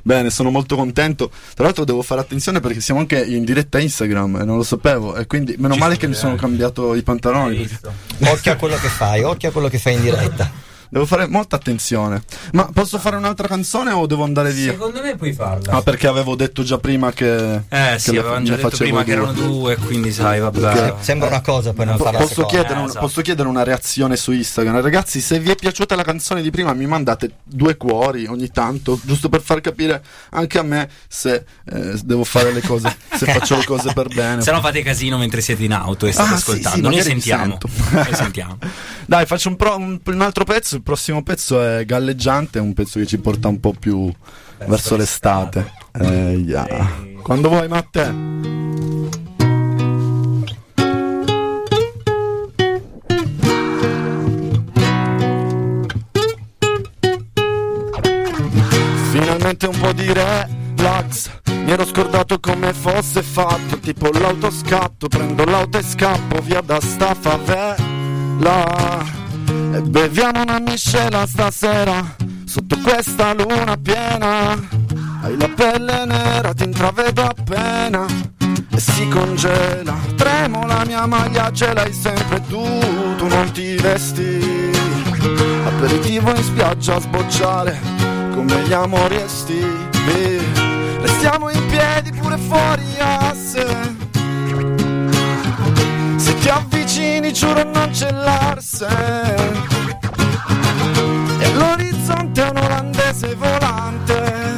Bene, sono molto contento. Tra l'altro devo fare attenzione perché siamo anche in diretta Instagram e non lo sapevo. E quindi meno Ci male che mi sono vedendo. cambiato i pantaloni. perché- Occhio a quello che fai, occhio a quello che fai in diretta. Devo fare molta attenzione. Ma posso fare un'altra canzone o devo andare via? Secondo me puoi farla. Ah, perché avevo detto già prima che. Eh che sì, le- avevamo già detto prima che due. erano due, quindi sai, vabbè. Sembra una cosa, poi non Po- farla posso, chiedere un- esatto. posso chiedere una reazione su Instagram? Ragazzi, se vi è piaciuta la canzone di prima, mi mandate due cuori ogni tanto, giusto per far capire anche a me se eh, devo fare le cose, se faccio le cose per bene. (laughs) Se no fate casino mentre siete in auto e state Ah, sì, ascoltando. sì, Noi magari mi sentiamo. sento. Noi sentiamo. (laughs) Dai, faccio un, pro- un- un altro pezzo. Il prossimo pezzo è galleggiante, un pezzo che ci porta un po' più verso, l'estate. Eh, yeah. Quando vuoi, Matte. Finalmente un po' di relax Mi ero scordato come fosse fatto Tipo l'autoscatto Prendo l'auto e scappo via da sta favela beviamo una miscela stasera Sotto questa luna piena. Hai la pelle nera, ti intravedo appena. E si congela. Tremo la mia maglia, ce l'hai sempre tu. Tu non ti vesti. Aperitivo in spiaggia a sbocciare Come gli amori estivi Restiamo in piedi pure fuori asse avvicini giuro non c'è l'arse. E all'orizzonte un olandese volante.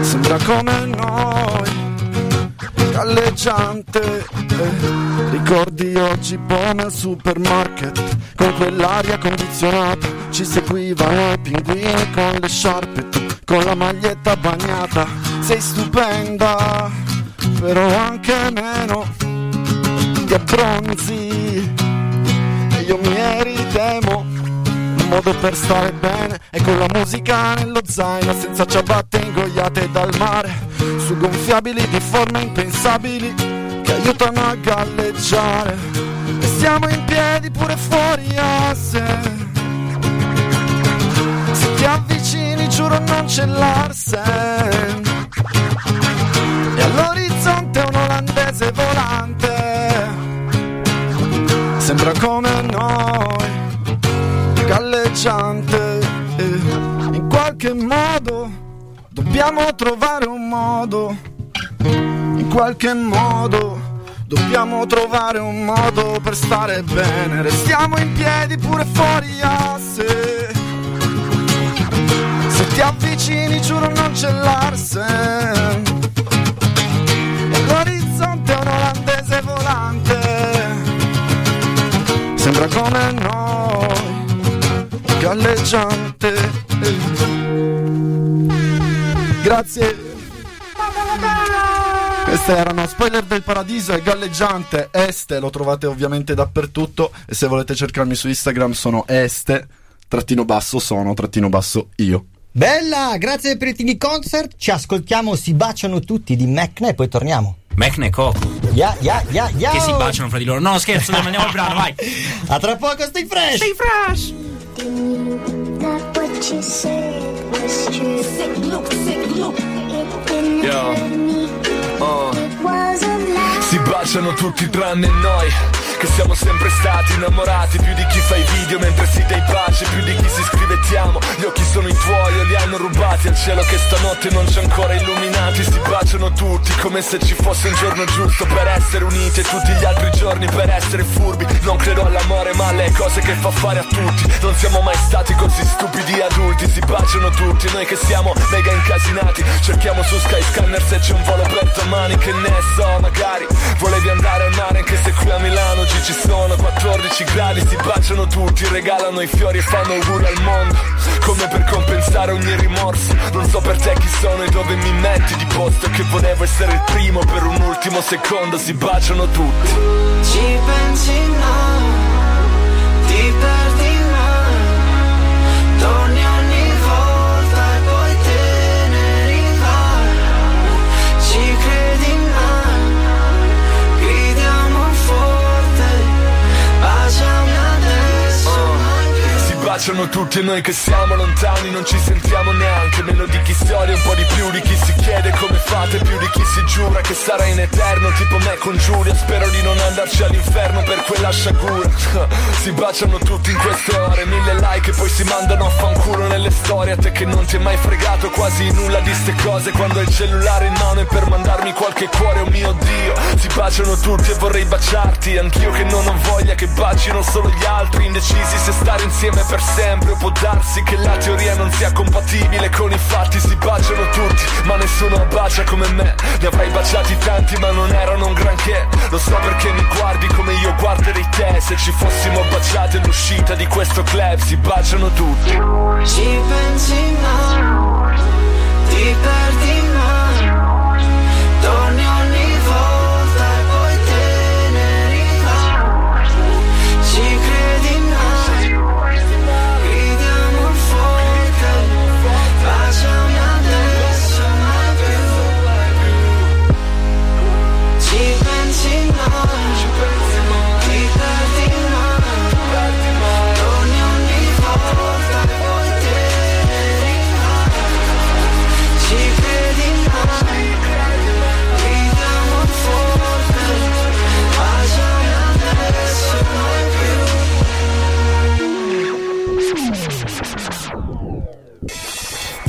Sembra come noi galleggiante. Ricordi oggi buona al supermarket. Con quell'aria condizionata Ci seguivano i pinguini con le sciarpe. Tu con la maglietta bagnata Sei stupenda. Però anche meno Ti abbronzi E io mi eritemo un modo per stare bene. E con la musica nello zaino Senza ciabatte ingoiate dal mare. Su gonfiabili di forme impensabili Che aiutano a galleggiare. E stiamo in piedi pure fuori asse. Se ti avvicini giuro non c'è l'arsen E all'orizzonte un olandese volante Sembra come noi galleggiante. In qualche modo dobbiamo trovare un modo in qualche modo dobbiamo trovare un modo per stare bene. Restiamo in piedi pure fuori asse se ti avvicini giuro non c'è l'arsen l'orizzonte è un olandese volante sembra come noi galleggiante. Grazie. Queste erano Spoiler del Paradiso e Galleggiante Este, lo trovate ovviamente dappertutto e se volete cercarmi su Instagram sono Este, trattino basso sono, trattino basso io. Bella, grazie per i tini concert. Ci ascoltiamo, si baciano tutti di Mecna e poi torniamo. Mecna e Coco. Ya, ya, ya, ya. Che si baciano fra di loro. No, scherzo, dai, andiamo al brano, vai. (laughs) A tra poco, stay fresh. Stay fresh. Yo. Lie. Si baciano tutti tranne noi Che siamo sempre stati innamorati. Più di chi fa i video mentre si dà i baci Più di chi si scrive ti amo. Gli occhi sono i tuoi o li hanno rubati. Al cielo che stanotte non c'è ancora illuminati. Si baciano tutti come se ci fosse un giorno giusto Per essere uniti. E tutti gli altri giorni per essere furbi. Non credo all'amore ma alle cose che fa fare a tutti. Non siamo mai stati così stupidi adulti. Si baciano tutti noi che siamo mega incasinati. Cerchiamo su Skyscanner se c'è un volo per domani Che ne so magari. Volevi andare al mare anche se qui a Milano oggi ci sono 14 gradi Si baciano tutti, regalano i fiori e fanno auguri al mondo. Come per compensare ogni rimorso. Non so per te chi sono e dove mi metti di posto Che volevo essere il primo per un ultimo secondo. Si baciano tutti. Ci pensi mai, baciano tutti e noi che siamo lontani non ci sentiamo neanche. Meno di chi storia, un po' di più di chi si chiede come fate Più di chi si giura che sarà in eterno tipo me con Giulia Spero di non andarci all'inferno per quella sciagura. (laughs) Si baciano tutti in queste ore, mille like e poi si mandano a fanculo nelle storie. A te che non ti è mai fregato quasi nulla di ste cose Quando hai il cellulare in mano e per mandarmi qualche cuore, oh mio Dio. Si baciano tutti e vorrei baciarti Anch'io che non ho voglia che bacino solo gli altri Indecisi se stare insieme per sempre O può darsi che la teoria non sia compatibile con i fatti Si baciano tutti ma nessuno bacia come me. Ne avrei baciati tanti ma non erano un granché. Lo so perché mi guardi come io guarderei te. Se ci fossimo baciati all'uscita di questo club Si baciano tutti. Ci pensi ma ti perdi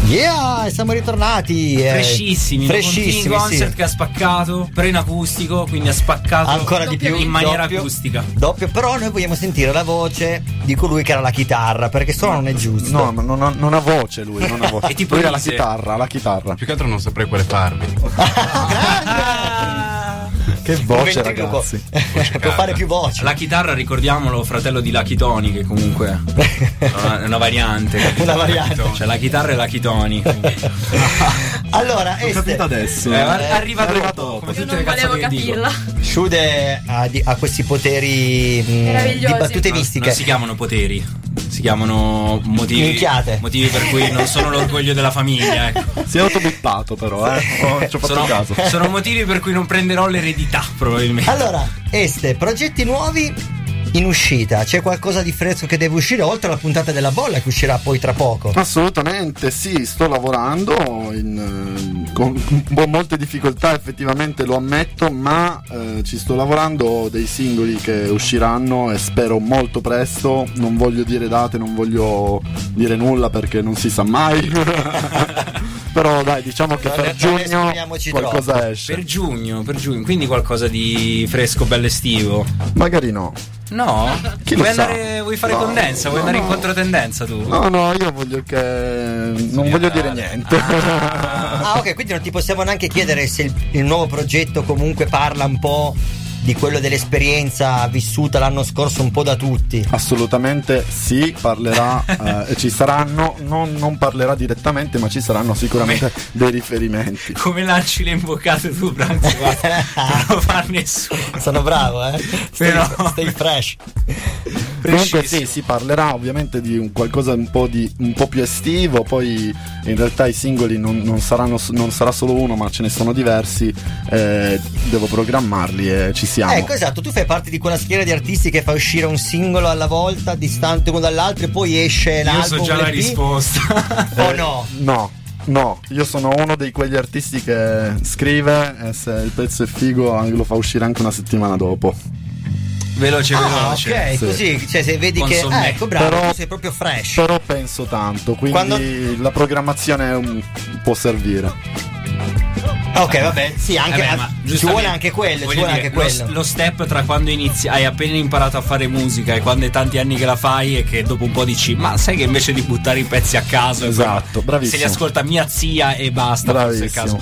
Yeah, siamo ritornati. eh, Freshissimi, Freshissimi, concert sì. che ha spaccato, però in acustico, quindi ha spaccato Ancora di più in maniera doppio, acustica. Doppio, però noi vogliamo sentire la voce di colui che era la chitarra, perché solo non è giusto. No, ma non ha, non ha voce lui, non ha (laughs) voce. È tipo lui ha la chitarra, la chitarra. Più che altro non saprei quale farvi. (laughs) (laughs) Che voce, ragazzi. (laughs) Può fare più voci. La chitarra, ricordiamolo, fratello di Lucky Tony, che comunque è una, è variante. (laughs) Una variante. Cioè la chitarra e Lucky Tony. (laughs) Allora, Ho capito adesso. Eh, ar- arriva Arriva dopo, come Io tutte non le volevo cazzate che dico. capirla. Shude ha, di- ha questi poteri mh, di Meravigliosi. battute No, mistiche. non si chiamano poteri, si chiamano motivi, Minchiate. motivi per cui non sono l'orgoglio della famiglia. Ecco. Si è autobippato però, eh. Oh, ci ho fatto Sono, caso. sono motivi per cui non prenderò l'eredità, probabilmente. Allora, Este, progetti nuovi in uscita. C'è qualcosa di fresco che deve uscire oltre alla puntata della bolla che uscirà poi tra poco. Assolutamente sì, sto lavorando in, eh, con (laughs) po' molte difficoltà effettivamente lo ammetto, ma eh, ci sto lavorando ho dei singoli che usciranno e spero molto presto, non voglio dire date, non voglio dire nulla perché non si sa mai. (laughs) (laughs) Però dai, diciamo che per giugno esprimiamoci qualcosa troppo. esce. Per giugno, per giugno, quindi qualcosa di fresco, bello estivo. Magari no. No? Chi lo vuoi, sa? andare, vuoi fare No, condensa? Vuoi no, andare in controtendenza tu? No, no, io voglio che. Non voglio dire niente. Ah, ok, quindi non ti possiamo neanche chiedere se il, il nuovo progetto comunque parla un po' di quello dell'esperienza vissuta l'anno scorso un po' da tutti. Assolutamente sì, parlerà (laughs) eh, e ci saranno, non, non parlerà direttamente, ma ci saranno sicuramente dei riferimenti. Come lanci le imboccate tu? Guarda, non lo fa nessuno. Sono bravo, eh? Stay, Però- stay fresh. Comunque sì, si parlerà ovviamente di un qualcosa un po', di, un po' più estivo, poi in realtà i singoli non, non saranno, non sarà solo uno, ma ce ne sono diversi, eh, devo programmarli e ci siamo. Ecco, esatto, tu fai parte di quella schiera di artisti che fa uscire un singolo alla volta, distante uno dall'altro, e poi esce Io l'album. so già la risposta. (laughs) Oh Eh, no? No. No, io sono uno di quegli artisti che scrive e se il pezzo è figo anche- lo fa uscire anche una settimana dopo. Veloce, Ah, veloce. ok, Sì. così, cioè se vedi che... Consommé. ah, ecco, bravo, Però- tu sei proprio fresh. Però penso tanto, quindi Quando- la programmazione um, può servire. Ok, vabbè, sì, anche, Vabbè, ah, ma ci vuole anche quello, ci vuole dire, anche lo, quello. lo step tra quando inizi, hai appena imparato a fare musica e quando è tanti anni che la fai e che dopo un po' dici, ma sai che invece di buttare i pezzi a caso, Esatto, bravissimo. se li ascolta mia zia e basta, Bravissimo.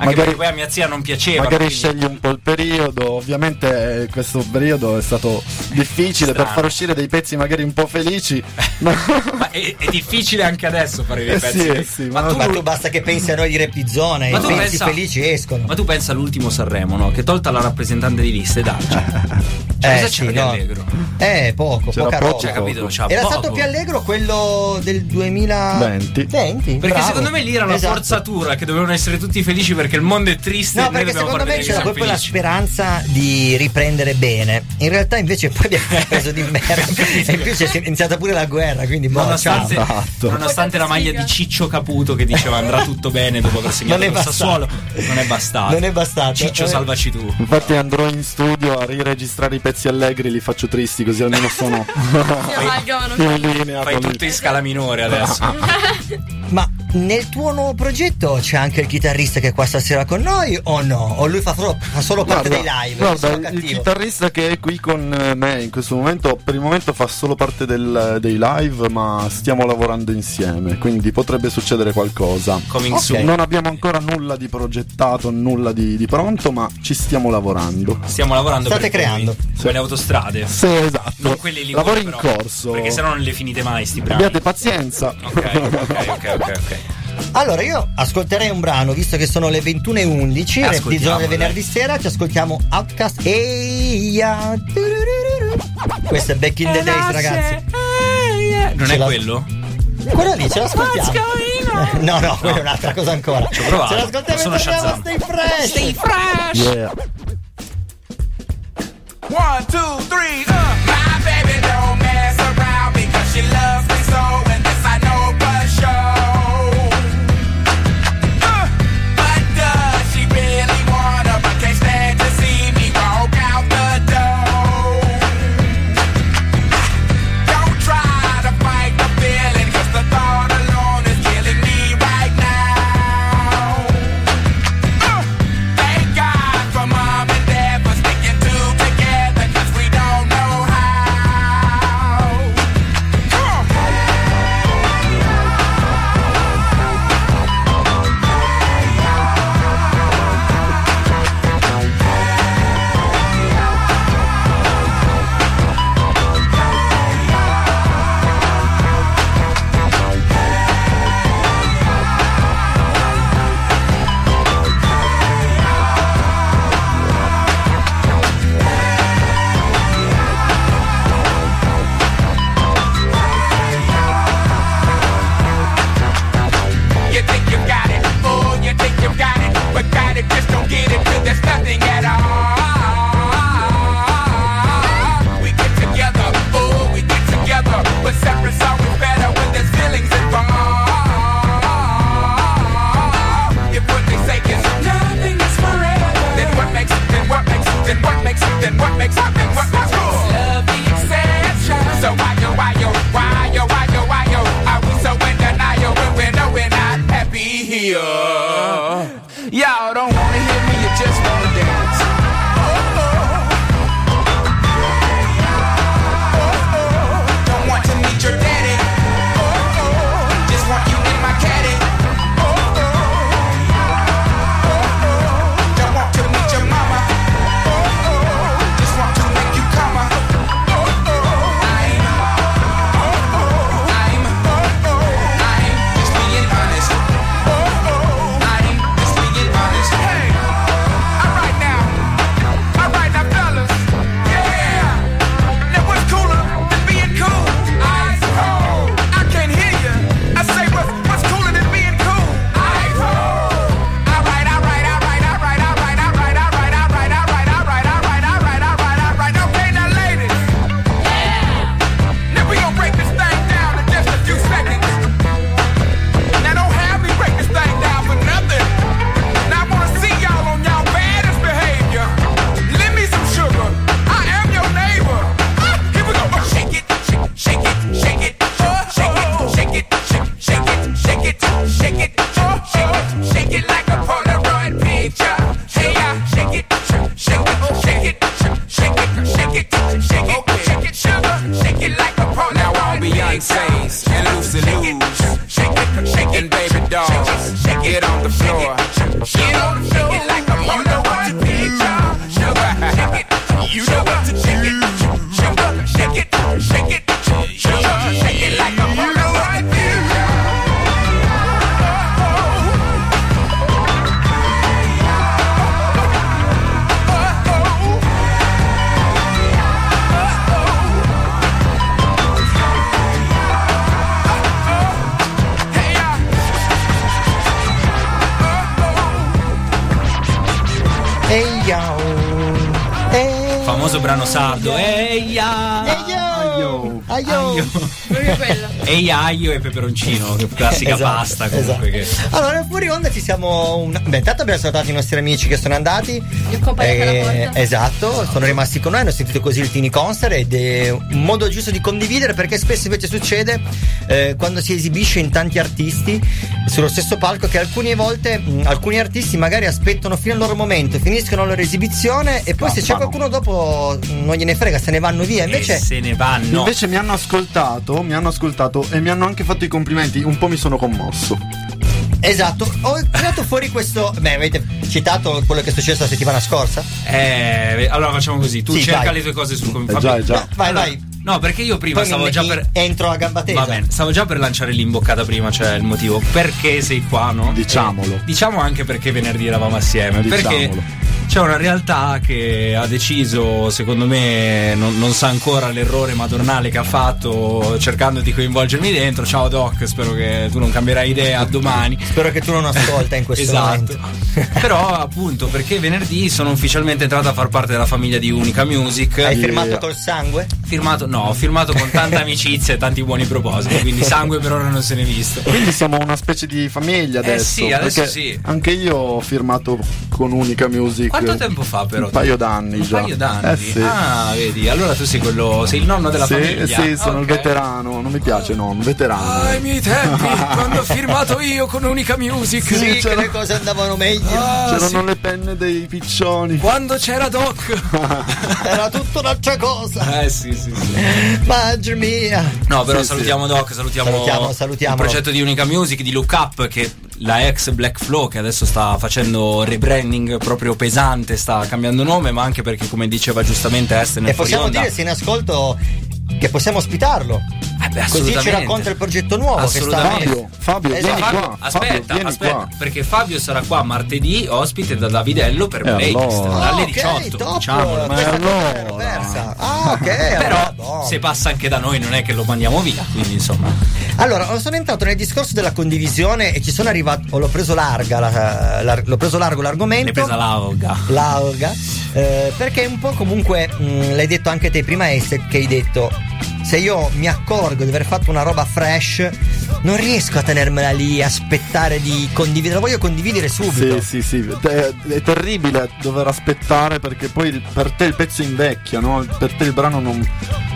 Anche Magari- perché poi a mia zia non piaceva. Magari quindi- scegli un po' il periodo, ovviamente eh, questo periodo è stato difficile per far uscire dei pezzi magari un po' felici. (laughs) ma- Ma è, è difficile anche adesso fare dei Eh pezzi. sì, eh sì, ma, ma- tu, Ma tu basta che pensi a noi di Rap di Zona e Ma i tu pezzi pensa- felici escono. ma tu pensa all'ultimo Sanremo, no? Che tolta la rappresentante di liste Darge. (laughs) Cioè, Eh, cosa sì, c'era di no. allegro? Eh, poco, C'era poca poco, roba. Cioè, capito? Era poco. stato più allegro quello del 2020. 20. Perché bravo. secondo me lì era una Esatto. forzatura che dovevano essere tutti felici perché il mondo è triste e No, perché secondo me c'era proprio la speranza di riprendere bene. In realtà invece poi abbiamo (laughs) preso di merda. e in più c'è iniziata pure la guerra, quindi boh, Nonostante. Esatto. nonostante la maglia di Ciccio Caputo che diceva andrà tutto bene dopo aver segnato Non è il Sassuolo, bastato. non è bastato. Non è bastato. Ciccio, Eh. salvaci tu. Infatti andrò in studio a riregistrare i pezzi allegri, li faccio tristi così almeno sono (laughs) amalgamano. in linea Fai tutto in scala minore adesso. (laughs) Ma nel tuo nuovo progetto c'è anche il chitarrista che è qua stasera con noi o no? O lui fa solo, fa solo parte dei live? guarda, il chitarrista che è qui con me in questo momento, per il momento fa solo parte del- dei live, ma stiamo lavorando insieme, quindi potrebbe succedere qualcosa. Coming Ok. soon. Non abbiamo ancora nulla di progettato, nulla di, di pronto, ma ci stiamo lavorando. Stiamo lavorando State creando. Come le autostrade. Sì, esatto. Non quelle lì. Lavoro in però, corso. Perché sennò non le finite mai sti brani. Abbiate pazienza. Ok, ok, ok, ok, ok. Allora io ascolterei un brano visto che sono le 21.11 Eh, Rap di zona del venerdì sera ci ascoltiamo Outcast Eia. Questo è Back in the Days ragazzi Non Ce è la- quello? Quello lì ce l'ascoltiamo (laughs) No no, quella è un'altra cosa ancora Ci ho provato. Ce l'ascoltiamo Sono e torniamo. Stay Fresh Stay fresh. Yeah. One, two, three, uh. get on the floor. Get on the Aio! Proprio quello. Ehi aglio e peperoncino, che classica Esatto, pasta comunque. Che... Allora, fuori onda ci siamo. Un... Beh, intanto abbiamo salutato i nostri amici che sono andati. Alla Eh, esatto, sono rimasti con noi, hanno sentito così il Tini Concert ed è un modo giusto di condividere perché spesso invece succede eh, quando si esibisce in tanti artisti sullo stesso palco che alcune volte mh, alcuni artisti magari aspettano fino al loro momento, finiscono la loro esibizione e poi se c'è qualcuno dopo non gliene frega, se ne vanno via. Invece E se ne vanno. Invece mi hanno ascoltato, mi hanno ascoltato e mi hanno anche fatto i complimenti. Un po' mi sono commosso. Esatto, ho tirato fuori questo. Beh, avete citato quello che è successo la settimana scorsa? Eh, allora facciamo così, tu Sì, cerca vai. le tue cose sul Eh, già, eh, già. Vai, Allora, vai. No, perché io prima Poi stavo già per. entro a gamba tesa. Va bene, stavo già per lanciare l'imboccata prima, cioè il motivo. Perché sei qua, no? Diciamolo. Eh, diciamo anche perché venerdì eravamo assieme. Diciamolo. Perché c'è una realtà che ha deciso, secondo me, non, non sa ancora l'errore madornale che ha fatto cercando di coinvolgermi dentro. Ciao Doc, spero che tu non cambierai idea domani. Spero che tu non ascolta in questo esatto. momento. (laughs) Però appunto perché venerdì sono ufficialmente entrato a far parte della famiglia di Unica Music. Hai firmato col sangue? Firmato, no, ho firmato con tanta (laughs) amicizia e tanti buoni propositi, quindi sangue per ora non se ne è visto. Quindi siamo una specie di famiglia Eh adesso. sì, adesso sì. Anche io ho firmato con Unica Music. Quanto tempo fa però? Un paio d'anni Un già. paio d'anni. Eh sì. Ah, vedi, allora tu sei quello, sei il nonno della sì, famiglia. sì, sono il Ok. veterano. Non mi piace, no, un veterano. Ah, ai miei tempi, (laughs) quando ho firmato io con Unica Music. Sì, che le cose andavano meglio. Ah, C'erano sì. le penne dei piccioni. Quando c'era Doc. (laughs) Era tutta un'altra cosa. Eh sì, sì, sì. Madre mia. No, però Sì, salutiamo Doc, salutiamo, Salutiamo, salutiamo. il progetto di Unica Music, di Look Up, che la ex Black Flow, che adesso sta facendo rebranding proprio pesante, sta cambiando nome, ma anche perché, come diceva giustamente Esther nel E possiamo dire se in ascolto che possiamo ospitarlo. Eh beh, Così ci racconta il progetto nuovo che sta Assolutamente. Fabio, Fabio, Esatto. vieni Fabio, qua. aspetta, Fabio, vieni aspetta, qua. perché Fabio sarà qua martedì ospite da Davidello per E playlist allora? alle Ah, ok, 18. top. diciamolo. Ma Questa cosa allora? Ah, ok. (laughs) Però allora, se passa anche da noi non è che lo mandiamo via, quindi insomma. Allora, sono entrato nel discorso della condivisione e ci sono arrivato. L'ho preso larga, la- la- l'ho preso largo l'argomento. Ne pesa l'auga. L'alga. eh, perché un po' comunque mh, l'hai detto anche te prima, Esther, che hai detto. Se io mi accorgo di aver fatto una roba fresh, non riesco a tenermela lì, aspettare di condividere. La voglio condividere subito. Sì, sì, sì. È, è terribile dover aspettare perché poi per te il pezzo invecchia, no? Per te il brano non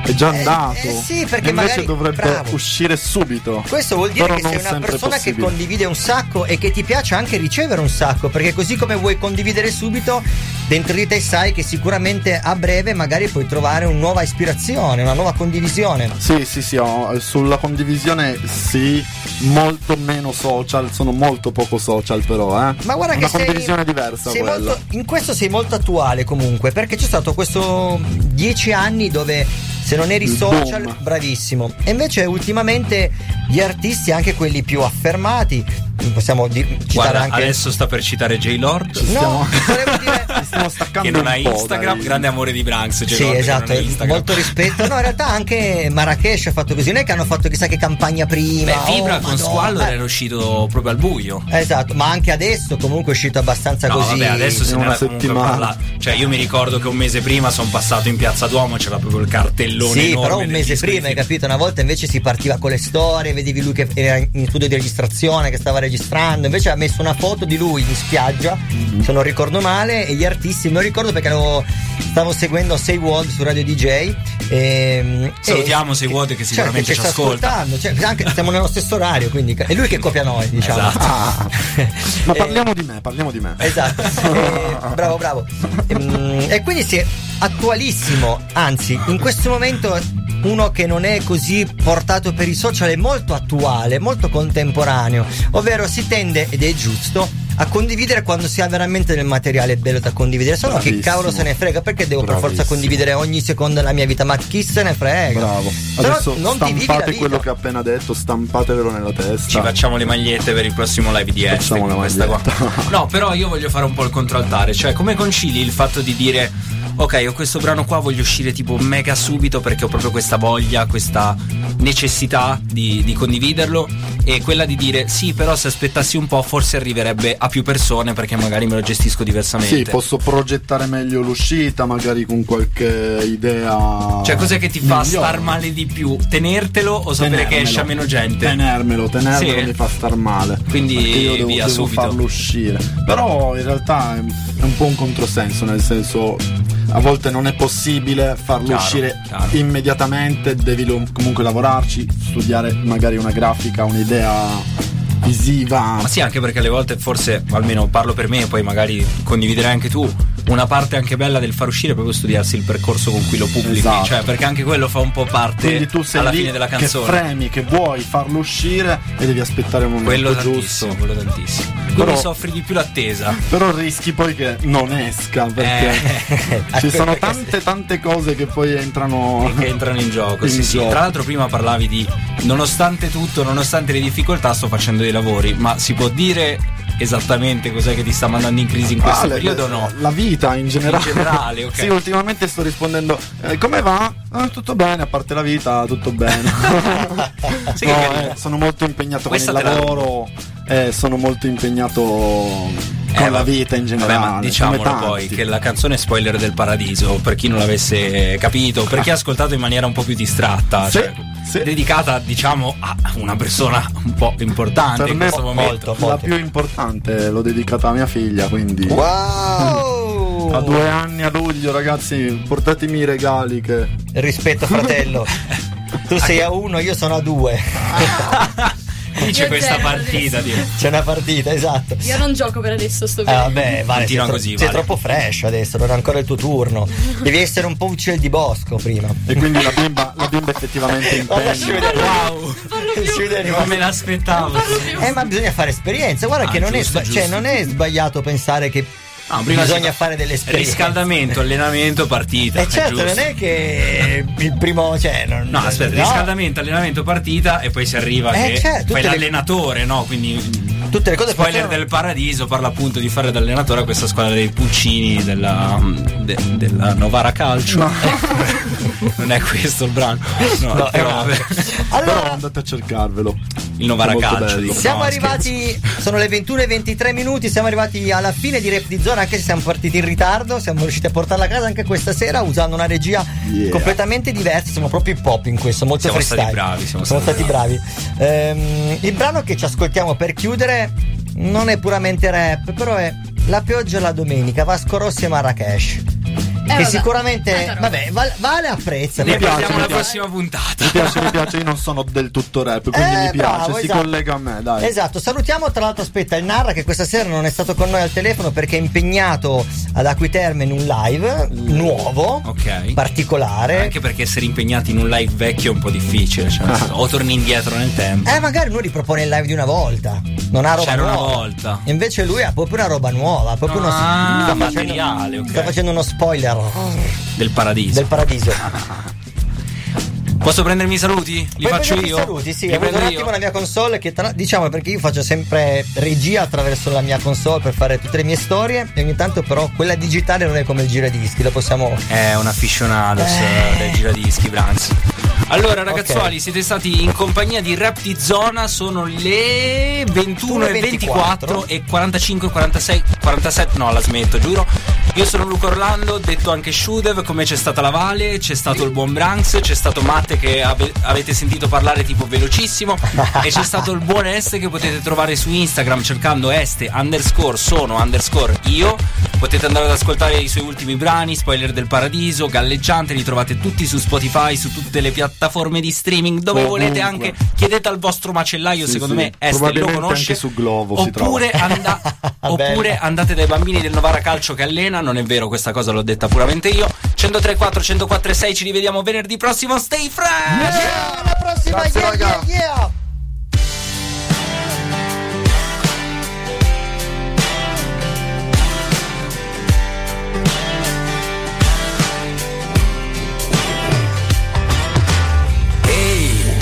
è già Eh, andato. eh sì, perché invece magari- dovrebbe bravo. uscire subito. Questo vuol dire Però che sei una persona che possibile. condivide un sacco e che ti piace anche ricevere un sacco, perché così come vuoi condividere subito, dentro di te sai che sicuramente a breve magari puoi trovare una nuova ispirazione, una nuova condivisione. Sì, sì, sì, ho- sulla condivisione sì, molto meno social, sono molto poco social però, eh. Ma guarda Una che sei, condivisione diversa sei molto- in questo sei molto attuale comunque, perché c'è stato questo dieci anni dove se non eri social, boom. bravissimo. E invece ultimamente gli artisti, anche quelli più affermati, possiamo di- citare Guarda, anche... adesso sta per citare J-Lord. No, (laughs) volevo dire... Ci stiamo staccando Che non ha un po', Instagram, dai. grande amore di Branks. Sì, J-Lord, che esatto, molto rispetto. No, in realtà anche Marrakesh ha fatto così. Non è che hanno fatto chissà che campagna prima. Beh, Vibra oh, con. Squallor era uscito proprio al buio. Esatto, ma anche adesso comunque è uscito abbastanza No, così. vabbè, adesso se una settimana. Cioè, io mi ricordo che un mese prima sono passato in piazza Duomo, c'era proprio il cartellone Sì, però un mese prima, hai capito? Una volta invece si partiva con le storie, vedevi lui che era in studio di registrazione, che stava registrando, invece ha messo una foto di lui in spiaggia, Mhm. se non ricordo male, e gli artisti, me lo ricordo perché avevo- stavo seguendo Say World su Radio DJ. E, Salutiamo e- Say World che sicuramente certo, ci sta ascolta. ascoltando, cioè, anche, siamo nello stesso orario, quindi è lui che copia noi, diciamo. Esatto. Ah, (laughs) ma Eh, parliamo di me, parliamo di me. Esatto, (laughs) Eh, bravo, bravo. Ehm, E quindi sì, attualissimo, anzi, in questo momento uno che non è così portato per i social è molto attuale, molto contemporaneo, ovvero si tende, ed è giusto, a condividere quando si ha veramente del materiale bello da condividere. Se no, che Bravissimo. cavolo se ne frega? Perché devo per forza Bravissimo. condividere ogni secondo della mia vita? Ma chi se ne frega? Bravo. Se no, Adesso non stampate quello che ha appena detto, stampatevelo nella testa. Ci facciamo le magliette per il prossimo live di Facciamo la questa qua. No, però io voglio fare un po' il contraltare, cioè come concili il fatto di dire ok, ho questo brano qua, voglio uscire tipo mega subito perché ho proprio questa voglia, questa necessità di, di condividerlo e quella di dire sì, però se aspettassi un po' forse arriverebbe a più persone perché magari me lo gestisco diversamente. Sì, posso progettare meglio l'uscita, magari con qualche idea. Cioè, cos'è che ti fa migliore. star male di più? Tenertelo o sapere che Tenermelo. esce a meno gente? Tenermelo, tenermelo Sì. mi fa star male. Quindi Perché io devo, via, devo subito. farlo uscire. Però in realtà è un po' un controsenso, nel senso a volte non è possibile farlo Chiaro, uscire chiaro. immediatamente, devi comunque lavorarci, studiare magari una grafica, un'idea visiva. Ma sì, anche perché alle volte forse, almeno parlo per me, poi magari condividerai anche tu, una parte anche bella del far uscire è proprio studiarsi il percorso con cui lo pubblichi, Esatto. cioè perché anche quello fa un po' parte Quindi tu sei alla lì fine della che canzone. fremi, che vuoi farlo uscire e devi aspettare un momento quello giusto. quello tantissimo. Quindi Però- soffri di più l'attesa. Però rischi poi che non esca perché Eh. (laughs) ci sono tante tante cose che poi entrano che entrano in gioco. (laughs) In sì, sì. gioco. Tra l'altro, prima parlavi di nonostante tutto, nonostante le difficoltà, sto facendo dei lavori, ma si può dire esattamente cos'è che ti sta mandando in crisi in questo Ah, periodo o no? La vita in generale. In generale, ok. (laughs) Sì, ultimamente sto rispondendo. eh, come va? "Ah, tutto bene, a parte la vita, tutto bene. Sì, No, eh, sono molto impegnato Questa con il te la- lavoro. Eh, sono molto impegnato con Eh, la vita in Vabbè, generale. ma diciamolo poi che la canzone Spoiler del Paradiso, per chi non l'avesse capito, per chi ha ascoltato in maniera un po' più distratta, Sì, cioè, dedicata diciamo a una persona un po' importante Per in me questo momento. la più importante l'ho dedicata a mia figlia, quindi. Wow! A due anni a luglio, ragazzi, portatemi i regali che. Rispetto, fratello. (laughs) Tu sei a uno, io sono a due. Io questa partita. C'è una partita, esatto. Io non gioco per adesso, sto Eh, bene. vabbè, vale, sei, Continua tro- così, sei Vale. troppo fresh adesso, non è ancora il tuo turno. Devi essere un po' uccel di bosco prima. E quindi la bimba, la bimba effettivamente Guarda, ci impegna. Wow! Non me l'aspettavo. Eh, ma bisogna fare esperienza. Guarda Ah, che non, è giusto, sba- giusto. cioè, non è sbagliato pensare che No, prima bisogna si- fare delle esperienze. Riscaldamento, allenamento, partita. Eh certo, giusto. non è che il primo, cioè, non- No, aspetta, no. riscaldamento, allenamento, partita e poi si arriva Eh, che certo, fai le- l'allenatore, no? Quindi tutte le cose spoiler possono- del paradiso parla appunto di fare da allenatore a questa squadra dei Puccini della, de- della Novara Calcio. (laughs) non è questo il brano. No, No, però vabbè. Però andate a cercarvelo. Il Novara Calcio. bello. Siamo no, arrivati, sono le 21 e 23 minuti, siamo arrivati alla fine di Rap di Zona, anche se siamo partiti in ritardo, siamo riusciti a portarla a casa anche questa sera usando una regia Yeah. completamente diversa, siamo proprio hip hop in questo, molto Siamo freestyle. stati bravi, siamo Siamo stati stati bravi. Ehm, il brano che ci ascoltiamo per chiudere non è puramente rap, però è La pioggia la domenica, Vasco Rossi e Marrakesh. Che vabbè, sicuramente, roba. vabbè, Vale, Vale apprezza. Ne mi piace, parliamo mi alla piace. prossima puntata. Mi piace, mi piace, io non sono del tutto rap, quindi Eh, mi piace, bravo, si esatto. collega a me, dai. Esatto, salutiamo tra l'altro aspetta il Narra che questa sera non è stato con noi al telefono perché è impegnato ad Acquiterme in un live nuovo, Ok. particolare. Anche perché essere impegnati in un live vecchio è un po' difficile. Cioè, Ah. o torni indietro nel tempo. Eh, magari lui ripropone il live di una volta. Non ha roba C'era una nuova. volta. E invece lui ha proprio una roba nuova. Proprio uno, Ah, sta, materiale, facendo, ok. sta facendo uno spoiler Del paradiso. del paradiso. (laughs) Posso prendermi i saluti? Li Puoi faccio io? Saluti, sì, Li prendo un io? attimo la mia console che tra- diciamo perché io faccio sempre regia attraverso la mia console per fare tutte le mie storie e ogni tanto però quella digitale non è come il giradischi, lo possiamo È un aficionados Eh. del giradischi, Branks. Allora, ragazzuoli, siete stati in compagnia di Rap di Zona. Sono le 21 e 24 e 45, 46, 47. No, la smetto, giuro. Io sono Luca Orlando, detto anche Shudev. Come c'è stata la Vale, c'è stato il buon Branks, c'è stato Matte che ave- avete sentito parlare tipo velocissimo. e c'è stato il buon Este che potete trovare su Instagram cercando Este underscore sono underscore io. Potete andare ad ascoltare i suoi ultimi brani, Spoiler del Paradiso, Galleggiante, li trovate tutti su Spotify, su tutte le piattaforme di streaming, dove Ovunque. volete anche. Chiedete al vostro macellaio, Sì, secondo sì. me Este lo conosce. anche su Glovo si oppure, anda- (laughs) oppure andate dai bambini del Novara Calcio che allena, non è vero, questa cosa l'ho detta puramente io. 103.4, 104.6, ci rivediamo venerdì prossimo. Stay fresh! alla prossima Grazie, yeah, raga. yeah, yeah. Ehi,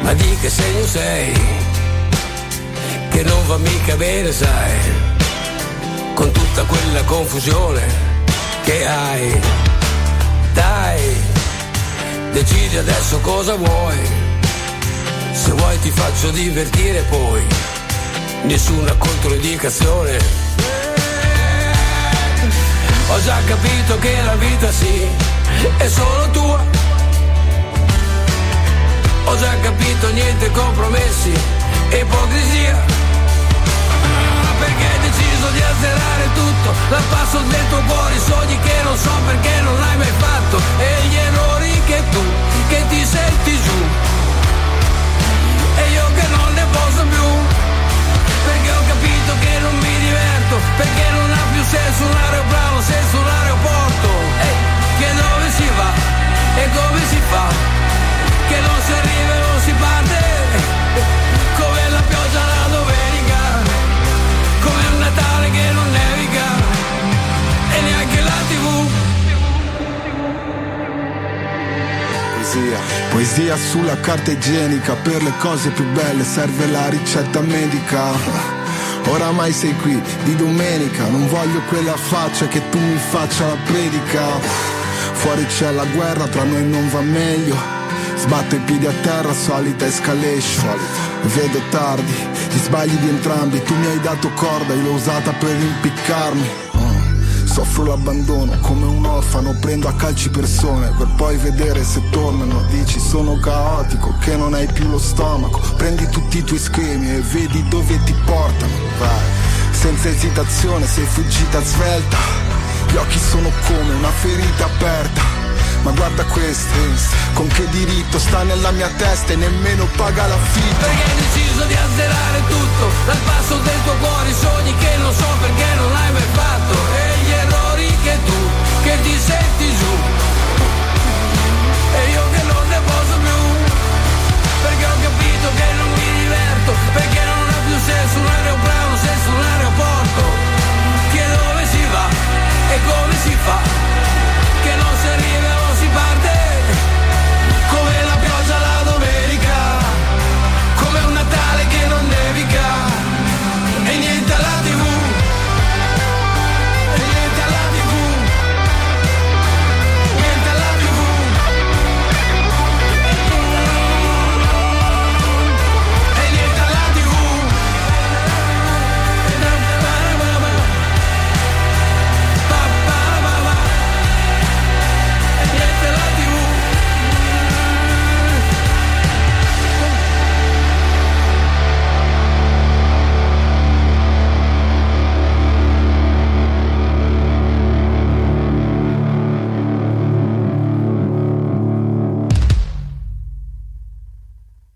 ma di che segno sei? Che non va mica bene, sai, con tutta quella confusione che hai. Dai, Decidi adesso cosa vuoi. Se vuoi ti faccio divertire poi. Nessuna controindicazione. Ho già capito che la vita sì, è solo tua. Ho già capito niente compromessi, ipocrisia. Azzerare tutto Dal passo del tuo cuore i sogni che non so perché non l'hai mai fatto E gli errori che tu, che ti senti giù. E io che non ne posso più Perché ho capito che non mi diverto Perché non ha più senso un aeroplano senza un aeroporto. Ehi, Che dove si va? E come si fa? Che non si arriva e non si parte? Come la pioggia Natale che non nevica e neanche la tv Poesia. Poesia sulla carta igienica, per le cose più belle serve la ricetta medica. Oramai sei qui di domenica, non voglio quella faccia che tu mi faccia la predica. Fuori c'è la guerra, tra noi non va meglio. Sbatto i piedi a terra, solita escalation. Vedo tardi, gli sbagli di entrambi. Tu mi hai dato corda, io l'ho usata per impiccarmi. Mm. Soffro l'abbandono come un orfano, prendo a calci persone per poi vedere se tornano. Dici sono caotico, che non hai più lo stomaco. Prendi tutti i tuoi schemi e vedi dove ti portano. Vai, senza esitazione sei fuggita svelta. Gli occhi sono come una ferita aperta ma guarda queste, con che diritto sta nella mia testa e nemmeno paga l'affitto. Perché hai deciso di azzerare tutto, dal basso del tuo cuore i sogni che non so perché non l'hai mai fatto e gli errori che tu, che ti senti giù. E io che non ne posso più, perché ho capito che non mi diverto, perché non ha più senso un aeroplano senza un aeroporto. Che dove si va e come si fa?